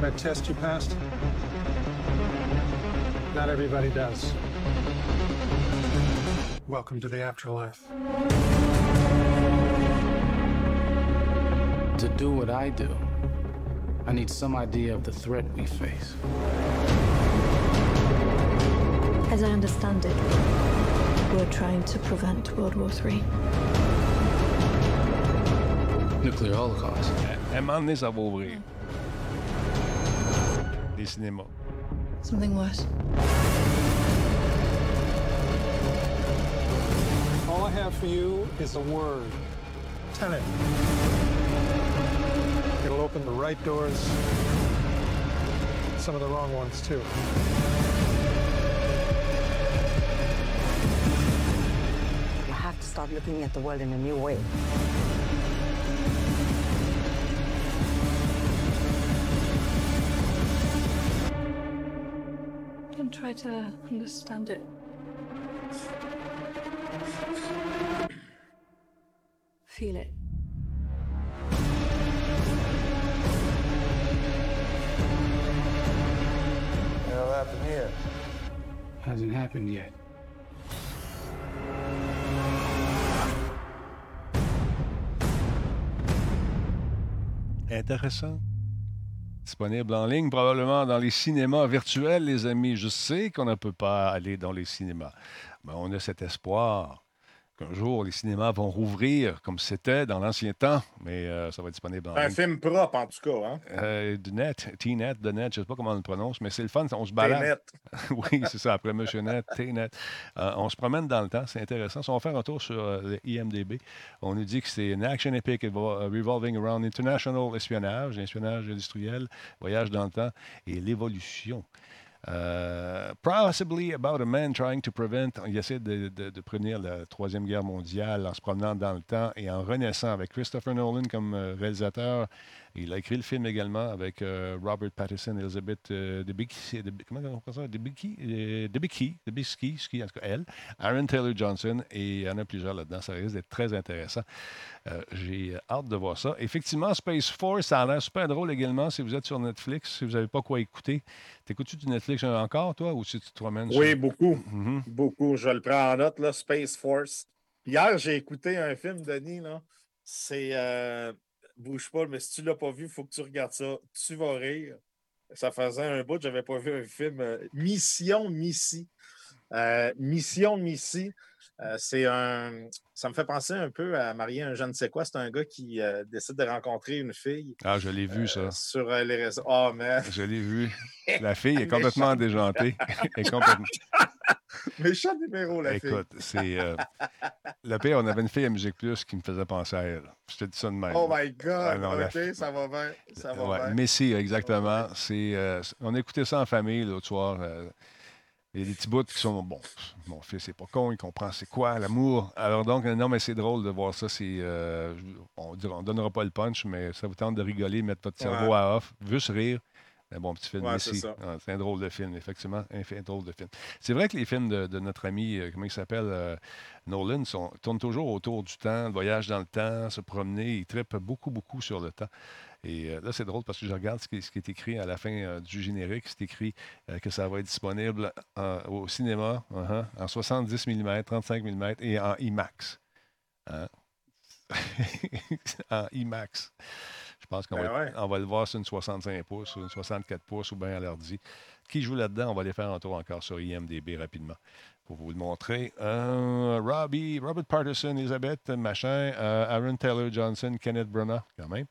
That test you passed? Not everybody does. Welcome to the afterlife. To do what I do, I need some idea of the threat we face. As I understand it, we're trying to prevent World War III. nuclear holocaust. À un moment donné, ça va ouvrir. Les. Something worse. Have for you is a word. Tenet. It'll open the right doors, some of the wrong ones, too. You have to start looking at the world in a new way. Don't try to understand it. Feel it. Hasn't happened yet. Intéressant. Disponible en ligne, probablement dans les cinémas virtuels, les amis. Je sais qu'on ne peut pas aller dans les cinémas, mais on a cet espoir qu'un jour les cinémas vont rouvrir comme c'était dans l'ancien temps, mais euh, ça va être disponible en Un ligne. film propre, en tout cas. Hein? Euh, du net, T-Net, de net, je ne sais pas comment on le prononce, mais c'est le fun, on se balade. oui, c'est ça, après Monsieur Net, T-Net. Euh, on se promène dans le temps, c'est intéressant. Si on fait un tour sur euh, le IMDB, on nous dit que c'est une action evol- revolving around international espionnage, espionnage industriel, voyage dans le temps et l'évolution. Euh, possibly about a man trying to prevent. Il essaie de, de- de prévenir la Troisième Guerre mondiale en se promenant dans le temps et en renaissant avec Christopher Nolan comme euh, réalisateur. Il a écrit le film également avec euh, Robert Pattinson, Elizabeth euh, Debicki, Deb- comment on prononce ça? Debicki, euh, Debicki, Debicki, ski, en tout cas elle, Aaron Taylor Johnson, et il y en a plusieurs là-dedans. Ça risque d'être très intéressant. Euh, J'ai hâte de voir ça. Effectivement, Space Force, ça a l'air super drôle également si vous êtes sur Netflix, si vous n'avez pas quoi écouter. T'écoutes-tu du Netflix encore, toi, ou si tu te promènes Oui, sur- beaucoup. Mhm. Beaucoup. Je le prends en note, là, Space Force. Hier, j'ai écouté un film, Denis, là. C'est. euh, Bouge pas, mais si tu l'as pas vu, il faut que tu regardes ça. Tu vas rire. Ça faisait un bout, j'avais pas vu un film. euh, Mission Missy. Euh, Mission Missy. Euh, c'est un. Ça me fait penser un peu à marier un je ne sais quoi. C'est un gars qui euh, décide de rencontrer une fille Ah, je l'ai vu, ça. sur euh, les réseaux. Oh, man. Je l'ai vu. La fille est complètement déjantée. Est complètement... Méchant numéro, la fille. Écoute, c'est. Le pire, on avait une fille à Musique Plus qui me faisait penser à elle. Je te dis ça de même. Oh my God. Ah non, la OK, ça va bien. Ça va Ouais, bien. Messi, exactement. C'est, on a écouté ça en famille l'autre soir. Il y a des petits bouts qui sont bon. Mon fils n'est pas con, il comprend c'est quoi l'amour. Alors donc, non, mais c'est drôle de voir ça. C'est, euh, on ne donnera pas le punch, mais ça vous tente de rigoler, mettre votre cerveau Ouais. à off, juste rire. Un bon petit film Ouais, Messi. c'est. Ah, c'est un drôle de film, effectivement. Un, drôle de film. C'est vrai que les films de, de notre ami, euh, comment il s'appelle, euh, Nolan, sont, tournent toujours autour du temps, le voyage dans le temps, se promener. Il trippe beaucoup, beaucoup sur le temps. Et euh, là, c'est drôle parce que je regarde ce qui, ce qui est écrit à la fin euh, du générique. C'est écrit euh, que ça va être disponible en- au cinéma uh-huh, en 70 mm, 35 mm et en IMAX. Hein? en IMAX. Je pense qu'on Ben va, ouais. on va le voir sur une 65 pouces ou une 64 pouces ou bien à l'ordi. Qui joue là-dedans? On va aller faire un tour encore sur IMDB rapidement pour vous le montrer. Euh, Robbie, Robert Patterson, Elizabeth, machin, euh, Aaron Taylor Johnson, Kenneth Branagh, quand même.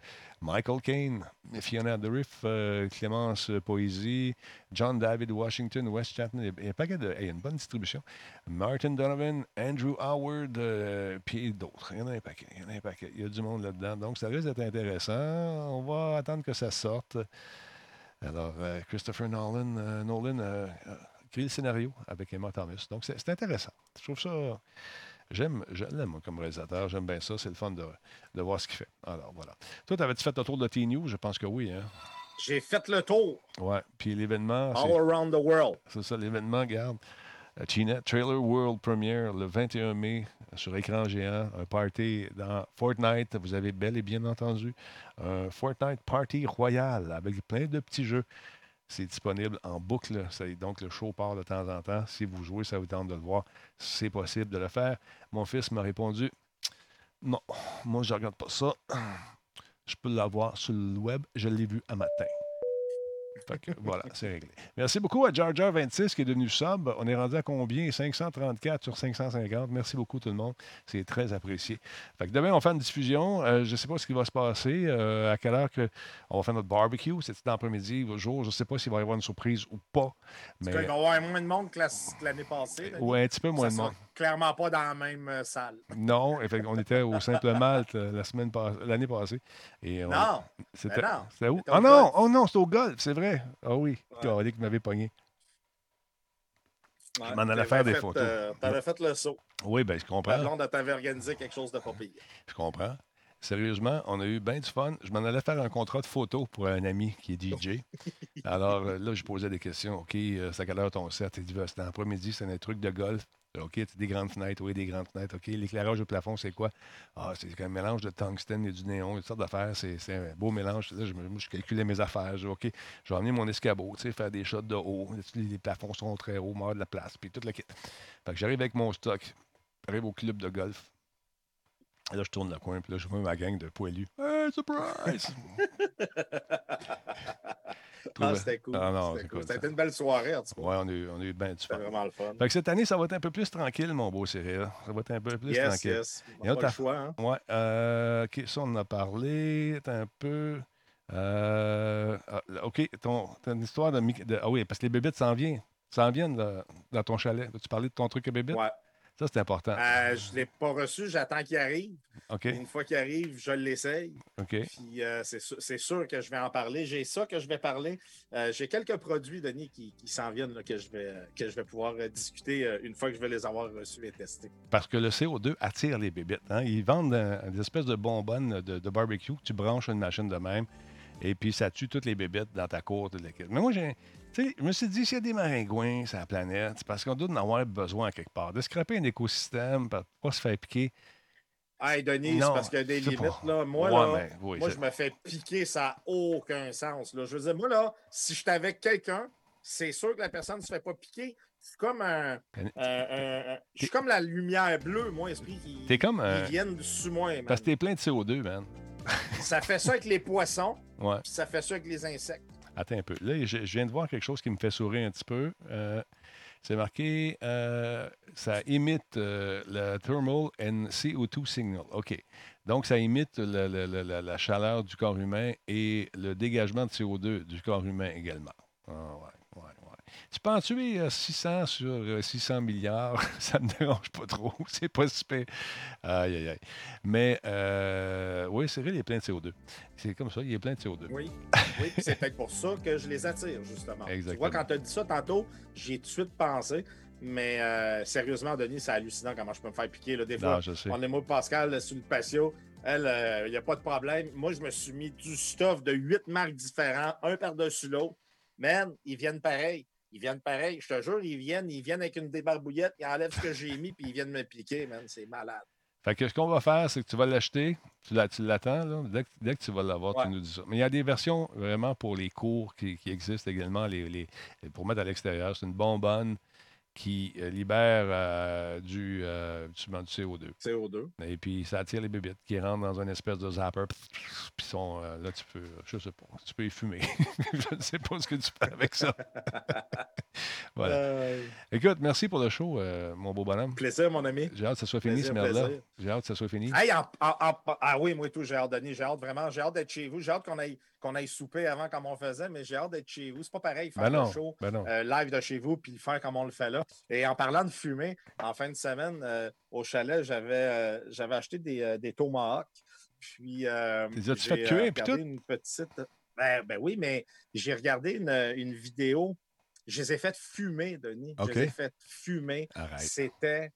Michael Caine, Fiona Dourif, euh, Clémence Poésie, John David Washington, West Chatton, il y a un paquet de. Il y a une bonne distribution. Martin Donovan, Andrew Howard, euh, puis d'autres. Il y en a un paquet. Il y en a un paquet. Il y a du monde là-dedans. Donc, ça risque d'être intéressant. On va attendre que ça sorte. Alors, euh, Christopher Nolan, Nolan a écrit le scénario avec Emma Thomas. Donc, c'est intéressant. Je trouve ça. J'aime, je l'aime comme réalisateur. J'aime bien ça. C'est le fun de, de voir ce qu'il fait. Alors, voilà. Toi, t'avais-tu fait le tour de T-News? Je pense que oui. Hein? J'ai fait le tour Ouais. Puis l'événement. all around the world. c'est ça, l'événement, regarde. Euh, China, Trailer World Premiere le 21 mai euh, sur écran géant. Un party dans Fortnite. Vous avez bel et bien entendu. Un Fortnite Party Royal avec plein de petits jeux. C'est disponible en boucle. Donc, le show part de temps en temps. Si vous jouez, ça vous tente de le voir. C'est possible de le faire. Mon fils m'a répondu Non, moi, je regarde pas ça. Je peux l'avoir sur le web. Je l'ai vu un matin. Fait que, voilà, c'est réglé. Merci beaucoup à Jar Jar 26 qui est devenu sub. On est rendu à combien? 534 sur 550. Merci beaucoup tout le monde. C'est très apprécié. Fait que demain, on fait une diffusion. Euh, je ne sais pas ce qui va se passer. euh, à quelle heure que on va faire notre barbecue. C'est dans l'après-midi, au jour. Je ne sais pas s'il va y avoir une surprise ou pas. Il Mais va y avoir moins de monde que la- que l'année passée. Denis. ouais, un petit peu moins de monde. Clairement pas dans la même euh, salle. Non, on était au Simple Malte euh, la semaine l'année passée. Et on- Non, C'était ben non, c'était où? c'était Ah non, oh non, c'était au golf, c'est vrai. Ah oui, Ouais. qui m'avait pogné. Ouais, Je m'en allais t'avais faire des fait, photos. euh, T'avais fait le saut. Oui, bien, je comprends. blonde t'avait organisé quelque chose de pas pire. Je comprends. Sérieusement, on a eu bien du fun. Je m'en allais faire un contrat de photo pour un ami qui est DJ. Alors euh, là, je posais des questions. OK, c'est à quelle heure ton set? Il dit, Ben, c'est dans l'après-midi, c'est un truc de golf. OK, des grandes fenêtres. Oui, des grandes fenêtres. OK, l'éclairage au plafond, c'est quoi? Ah, c'est un mélange de tungstène et du néon, une sorte d'affaires. C'est un beau mélange. Je, calculais mes affaires. Je OK, je vais emmener mon escabeau, faire des shots de haut. Les, les plafonds sont très hauts, mort de la place, puis toute la kit. Fait que j'arrive avec mon stock. J'arrive au club de golf. Et là, je tourne le coin, puis là, je vois ma gang de poilus. Hey, surprise! Ah, c'était cool. Ah non, C'était cool. une belle soirée, en tout cas. Ouais, on a eu, on a eu bien du fun. vraiment le fun. Fait que cette année, ça va être un peu plus tranquille, mon beau Cyril. Ça va être un peu plus Yes, tranquille. yes. Il y a On autre pas le choix, hein? Ouais, euh, OK, ça, on en a parlé un peu. Euh, ah, OK, ton, ton histoire de, Ah oui, parce que les bébites s'en viennent. S'en viennent là, dans ton chalet. Tu parlais de ton truc à bébites? Ouais. Ça, c'est important. Euh, je ne l'ai pas reçu, j'attends qu'il arrive. Une fois qu'il arrive, je l'essaye. Puis euh, c'est sûr, que je vais en parler. J'ai ça que je vais parler. Euh, J'ai quelques produits, Denis, qui, qui s'en viennent là, que, je vais, que je vais pouvoir discuter une fois que je vais les avoir reçus et testés. Parce que le CO2 attire les bébites. hein. Ils vendent des espèces de bonbonnes de, de barbecue. Tu branches une machine de même et puis ça tue toutes les bébites dans ta cour. kit. Mais moi, j'ai, je me suis dit, s'il y a des maringouins sur la planète, c'est parce qu'on doit en avoir besoin quelque part. De scraper un écosystème pour pas se faire piquer? Hey, Denis, c'est parce qu'il y a des je limites. pas. Là. Moi, Ouais, là, mais oui, moi je me fais piquer, ça n'a aucun sens. Là. Je veux dire, moi, là, si je suis avec quelqu'un, c'est sûr que la personne ne se fait pas piquer. C'est comme un. Ben, un- je suis comme la lumière bleue, moi, esprit. Qui, T'es comme un- Ils viennent sous moi. man. Parce que t'es plein de CO2, man. Ça fait ça avec les poissons, Ouais. puis ça fait ça avec les insectes. Attends un peu. Là, je, je viens de voir quelque chose qui me fait sourire un petit peu. Euh, c'est marqué, euh, ça imite euh, le thermal and CO2 signal. OK. Donc, ça imite la, la chaleur du corps humain et le dégagement de CO2 du corps humain également. Ah, ouais. Tu peux en tuer euh, 600 sur euh, 600 milliards, ça ne me dérange pas trop. C'est pas super. Aïe, aïe, aïe. Mais, euh, oui, c'est vrai, il est plein de CO2. C'est comme ça, il est plein de CO2. Oui, oui c'est peut-être pour ça que je les attire, justement. Tu vois, quand tu as dit ça tantôt, j'ai tout de suite pensé. Mais euh, sérieusement, Denis, c'est hallucinant comment je peux me faire piquer. Là. Des fois, Non, je sais. on est moi Pascal sur le patio. Elle, il n'y a pas de problème. Moi, je me suis mis du stuff de huit marques différents, un par-dessus l'autre. Man, ils viennent pareil. Ils viennent pareil. Je te jure, ils viennent, ils viennent avec une débarbouillette, ils enlèvent ce que j'ai mis, puis ils viennent me piquer, man. C'est malade. Fait que ce qu'on va faire, c'est que tu vas l'acheter, tu l'a- tu l'attends, là. Dès, que, dès que tu vas l'avoir, Ouais. tu nous dis ça. Mais il y a des versions vraiment pour les cours qui, qui existent également, les, les- pour mettre à l'extérieur. C'est une bonbonne qui euh, libère euh, du, euh, du CO2. CO2. Et puis, ça attire les bébites qui rentrent dans une espèce de zapper. Puis, sont, euh, là, tu peux, je sais pas, tu peux y fumer. je ne sais pas ce que tu fais avec ça. voilà. Écoute, merci pour le show, mon beau bonhomme. plaisir, mon ami. J'ai hâte que ça soit fini, Plaisir, ce merde-là. J'ai hâte que ça soit fini. Hey, en- en- en- ah oui, moi et tout, j'ai hâte, Denis. J'ai hâte vraiment. J'ai hâte d'être chez vous. J'ai hâte qu'on aille, qu'on aille souper avant comme on faisait, mais j'ai hâte d'être chez vous. C'est pas pareil, faire Ben non, le show ben euh, live de chez vous puis le faire comme on le fait là. Et en parlant de fumer, en fin de semaine, euh, au chalet, j'avais euh, j'avais acheté des, des tomahawks. Puis. J'ai, fait euh, puis regardé tout? une petite. Ben, ben oui, mais j'ai regardé une, une vidéo. Je les ai fait fumer, Denis. Je les ai fait fumer. C'était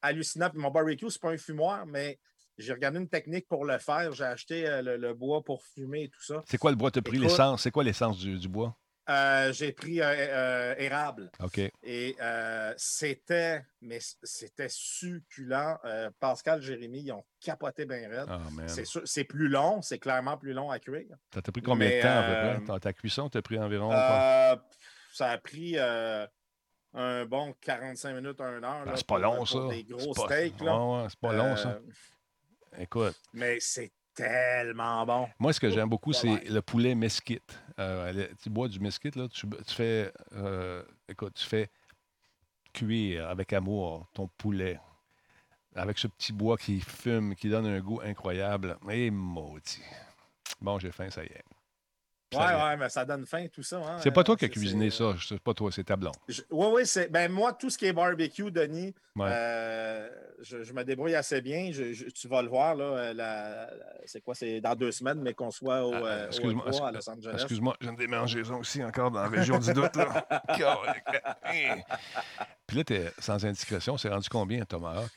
hallucinant. Puis mon barbecue, c'est pas un fumoir, mais j'ai regardé une technique pour le faire. J'ai acheté euh, le, le bois pour fumer et tout ça. C'est quoi le bois? T'as pris Écoute- l'essence? C'est quoi l'essence du, du bois? Euh, j'ai pris euh, érable OK. et c'était, mais c'était succulent. Pascal, Jérémy, ils ont capoté bien raide. Ah, c'est plus long, c'est clairement plus long à cuire. Ça t'a pris combien de temps à peu près? Ta- Ta cuisson t'a pris environ ça a pris un bon 45 minutes, 1 heure. C'est pas long, pour ça. Des gros pas- steaks. Là. Ouais, ouais, c'est pas long, ça. Écoute, Mais c'est tellement bon. Moi, ce que j'aime beaucoup, c'est le poulet mesquite. Euh, le- tu bois du mesquite, là, tu, tu fais, euh, écoute, tu fais cuire avec amour ton poulet. Avec ce petit bois qui fume, qui donne un goût incroyable. Et maudit. Bon, j'ai faim, ça y est. Ouais, ouais, mais ça donne faim, tout ça. hein. C'est pas toi qui as cuisiné ça, c'est pas toi, c'est ta blonde. Oui, oui, c'est. Ben, moi, tout ce qui est barbecue, Denis, Ouais. euh, je, je me débrouille assez bien. Je- je- tu vas le voir, là. euh, la- c'est quoi? C'est dans deux semaines, mais qu'on soit au, Ah, euh, au E3 à excuse- Los Angeles. Excuse-moi, j'ai une démangeaison aussi encore dans la région du doute. Là. Puis là, t'es, sans indiscrétion, c'est rendu combien tomahawk?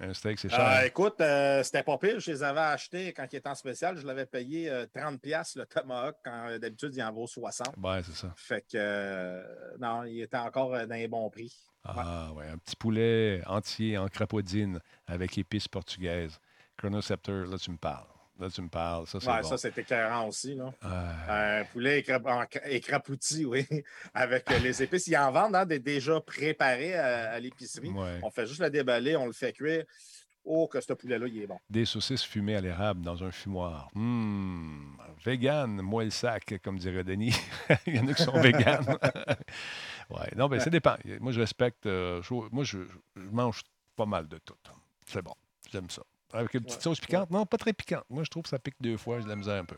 Un steak, c'est cher. Euh, écoute, euh, c'était pas pire. Je les avais achetés quand ils étaient en spécial. Je l'avais payé euh, 30$ le tomahawk quand euh, d'habitude il en vaut 60$. Ouais, c'est ça. Fait que euh, non, il était encore euh, dans les bons prix. Ah, ouais. Un petit poulet entier en crapaudine avec épices portugaises. Chronoceptor, là, tu me parles. Là, tu me parles. Ça, c'est Ouais, bon. ça, c'était écœurant aussi. Là. Ah, Un poulet écra- écrapouti, oui, avec euh, les épices. Ils en vendent hein, des déjà préparés à, à l'épicerie. ouais. On fait juste le déballer, on le fait cuire. Oh, que ce poulet-là, il est bon. Des saucisses fumées à l'érable dans un fumoir. Hum, vegan, moi le sac, comme dirait Denis. Il y en a qui sont véganes. ouais, non, ben ça dépend. Moi, je respecte. euh, je- moi, je, je mange pas mal de tout. C'est bon. J'aime ça. Avec une petite Ouais, sauce piquante? Non, pas très piquante. Moi, je trouve que ça pique deux fois. J'ai de la misère un peu.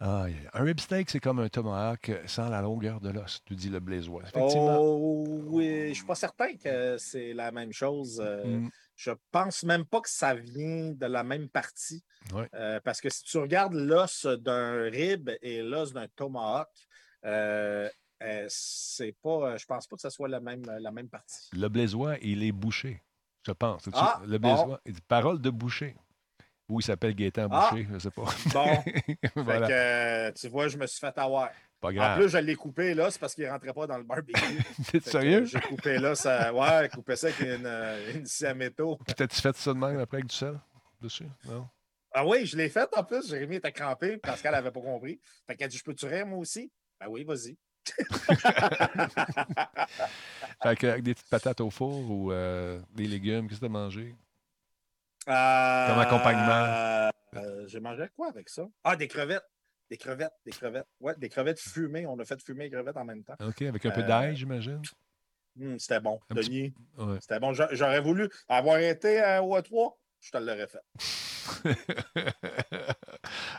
Ah. Un rib steak, c'est comme un tomahawk sans la longueur de l'os, tu dis le blaisois. Effectivement. Oh, oui, je suis pas certain que c'est la même chose. euh, Hum, Je pense même pas que ça vient de la même partie. Euh, parce que si tu regardes l'os d'un rib et l'os d'un tomahawk, euh, euh, c'est pas, je pense pas que ce soit la même, la même partie. Le blaisois, il est bouché, je pense. Ah, le bon. parole de boucher. Ou il s'appelle Gaétan Ah. Boucher, je sais pas. Bon, voilà. fait que, euh, tu vois, je me suis fait avoir. Pas En grave. plus, je l'ai coupé là, c'est parce qu'il rentrait pas dans le barbecue. T'es que, sérieux? euh, J'ai coupé là, ça. Ouais, coupé ça avec une, euh, une scie à métaux. T'as-tu fait ça de même après avec du sel dessus? Non? Ah oui, je l'ai fait en plus. Jérémy était crampé parce qu'elle n'avait pas compris. Fait qu'elle a dit Je peux-tu rire moi aussi? Ben oui, vas-y. Fait que, avec des petites patates au four ou euh, des légumes, qu'est-ce que t'as mangé? Euh, Comme accompagnement. euh, J'ai mangé quoi avec ça? Ah, des crevettes. Des crevettes, des crevettes. Ouais, des crevettes fumées. On a fait fumer les crevettes en même temps. OK, avec un peu d'ail, j'imagine? Hum, C'était bon. Un petit- Denis, Ouais. c'était bon. J'a- J'aurais voulu avoir été euh, au A3, je te l'aurais fait.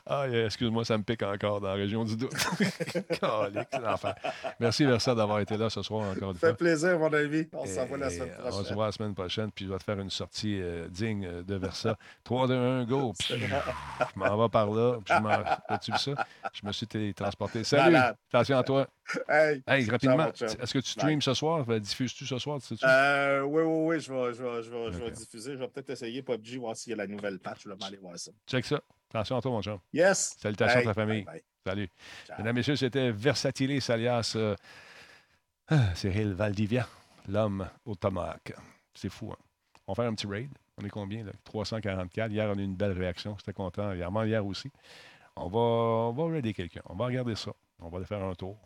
ah, yeah, excuse-moi, ça me pique encore dans la région du doute. Merci, Versa, d'avoir été là ce soir encore une Ça fait plaisir, mon ami. On se revoit la semaine euh, On se prochaine. voit la semaine prochaine, puis je vais te faire une sortie euh, digne euh, de Versa. 3, 2, 1, go! Puis, je m'en vais par là. Puis je. As-tu vu ça? Je me suis télétransporté. Salut! Malade. Attention à toi. Hey, Hey, rapidement, est-ce que tu streams ce soir? Diffuses-tu ce soir? Euh, oui, oui, oui, je vais, je vais, je vais, je vais Ok. diffuser. Je vais peut-être essayer PUBG, voir s'il y a la nouvelle patch. Je vais aller voir ça. Check ça. Attention à toi, mon chum. Yes! Salutations à ta famille. bye, bye. Salut. Ciao. Mesdames, Messieurs, c'était Versatilis alias euh, ah, Cyril Valdivia, l'homme au tomahawk. C'est fou, hein? On va faire un petit raid. On est combien, là? 344. Hier, on a eu une belle réaction. J'étais content. Hier, hier aussi. On va, on va raider quelqu'un. On va regarder ça. On va aller faire un tour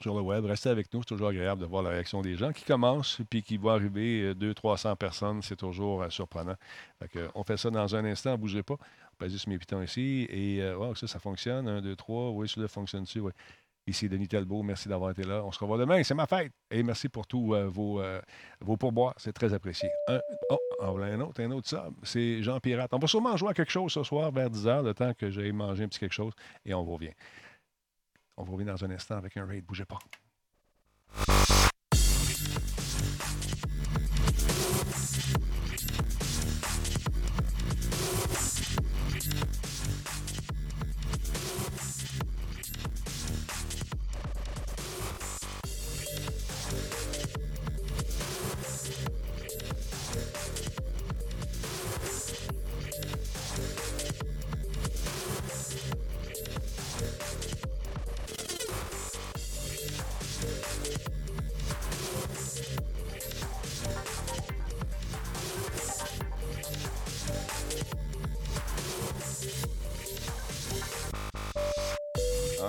sur le web. Restez avec nous. C'est toujours agréable de voir la réaction des gens qui commencent puis qui vont arriver 200-300 personnes. C'est toujours euh, surprenant. Fait que, on fait ça dans un instant. Bougez pas. Passe sur mes pitons ici. Et euh, ça, ça fonctionne. 1, 2, 3. Oui, celui-là fonctionne-tu? Ici Denis Talbot, merci d'avoir été là. On se revoit demain, c'est ma fête. Et merci pour tous euh, vos, euh, vos pourboires, c'est très apprécié. Un, oh, voilà un autre, un autre ça, c'est Jean Pirate. On va sûrement jouer à quelque chose ce soir vers 10h, le temps que j'aille manger un petit quelque chose, et on revient. On revenir dans un instant avec un raid, bougez pas.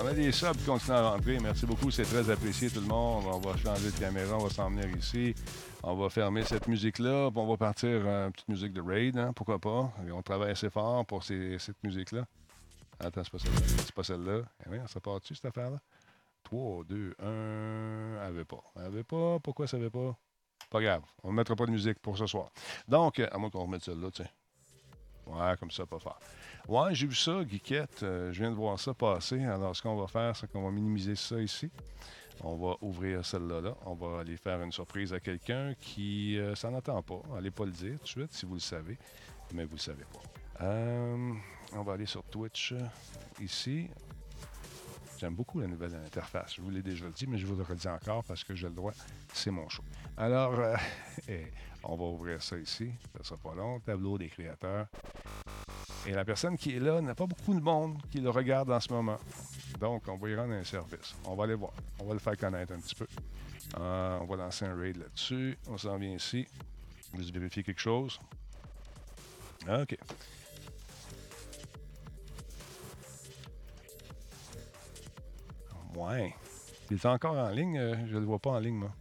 On a des subs qui continuent à rentrer. Merci beaucoup, c'est très apprécié tout le monde. On va changer de caméra, on va s'en venir ici. On va fermer cette musique-là, on va partir euh, une petite musique de raid, hein, pourquoi pas? On travaille assez fort pour cette musique-là. Attends, c'est pas celle-là. C'est pas celle-là. Eh oui, ça part-tu, cette affaire-là? 3, 2, 1. Elle veut pas. Elle veut pas. Pourquoi ça veut pas? Pas grave. On ne mettra pas de musique pour ce soir. Donc, à moins qu'on remette celle-là, tiens. Ouais, comme ça, pas fort. Ouais, j'ai vu ça, Guiquette. euh, je viens de voir ça passer. Alors, ce qu'on va faire, c'est qu'on va minimiser ça ici. On va ouvrir celle-là. Là. On va aller faire une surprise à quelqu'un qui euh, s'en attend pas. Allez pas le dire tout de suite si vous le savez, mais vous le savez pas. Euh, on va aller sur Twitch ici. J'aime beaucoup la nouvelle interface. Je vous l'ai déjà dit, mais je vous le redis encore parce que j'ai le droit. C'est mon show. Alors, eh, on va ouvrir ça ici. Ça sera pas long. Tableau des créateurs. Et la personne qui est là n'a pas beaucoup de monde qui le regarde en ce moment. Donc, on va y rendre un service. On va aller voir. On va le faire connaître un petit peu. Euh, on va lancer un raid là-dessus. On s'en vient ici. Juste vérifier quelque chose? OK. Ouais. Il est encore en ligne. euh, je ne le vois pas en ligne, moi.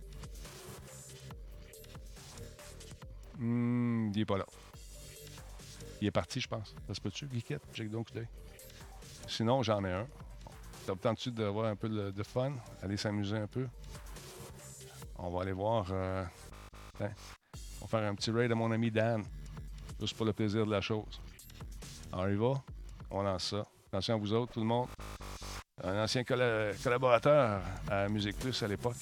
Hmm, il n'est pas là. Il est parti, je pense. Ça se peut-tu, Guiquette? Check donc l'œil. Sinon, j'en ai un. Ça vous tente-tu d'avoir un peu de, fun? Aller s'amuser un peu? On va aller voir. euh, tiens, on va faire un petit raid à mon ami Dan. Juste pour le plaisir de la chose. Alors, il va. On lance ça. Attention à vous autres, tout le monde. Un ancien colla- collaborateur à Musique Plus à l'époque.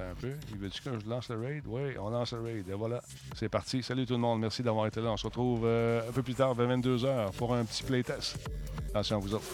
Un peu. Il veut-tu que je lance le raid? Oui, on lance le raid. Et voilà. C'est parti. Salut tout le monde. Merci d'avoir été là. On se retrouve euh, un peu plus tard, vers 22h, pour un petit playtest. Attention à vous autres.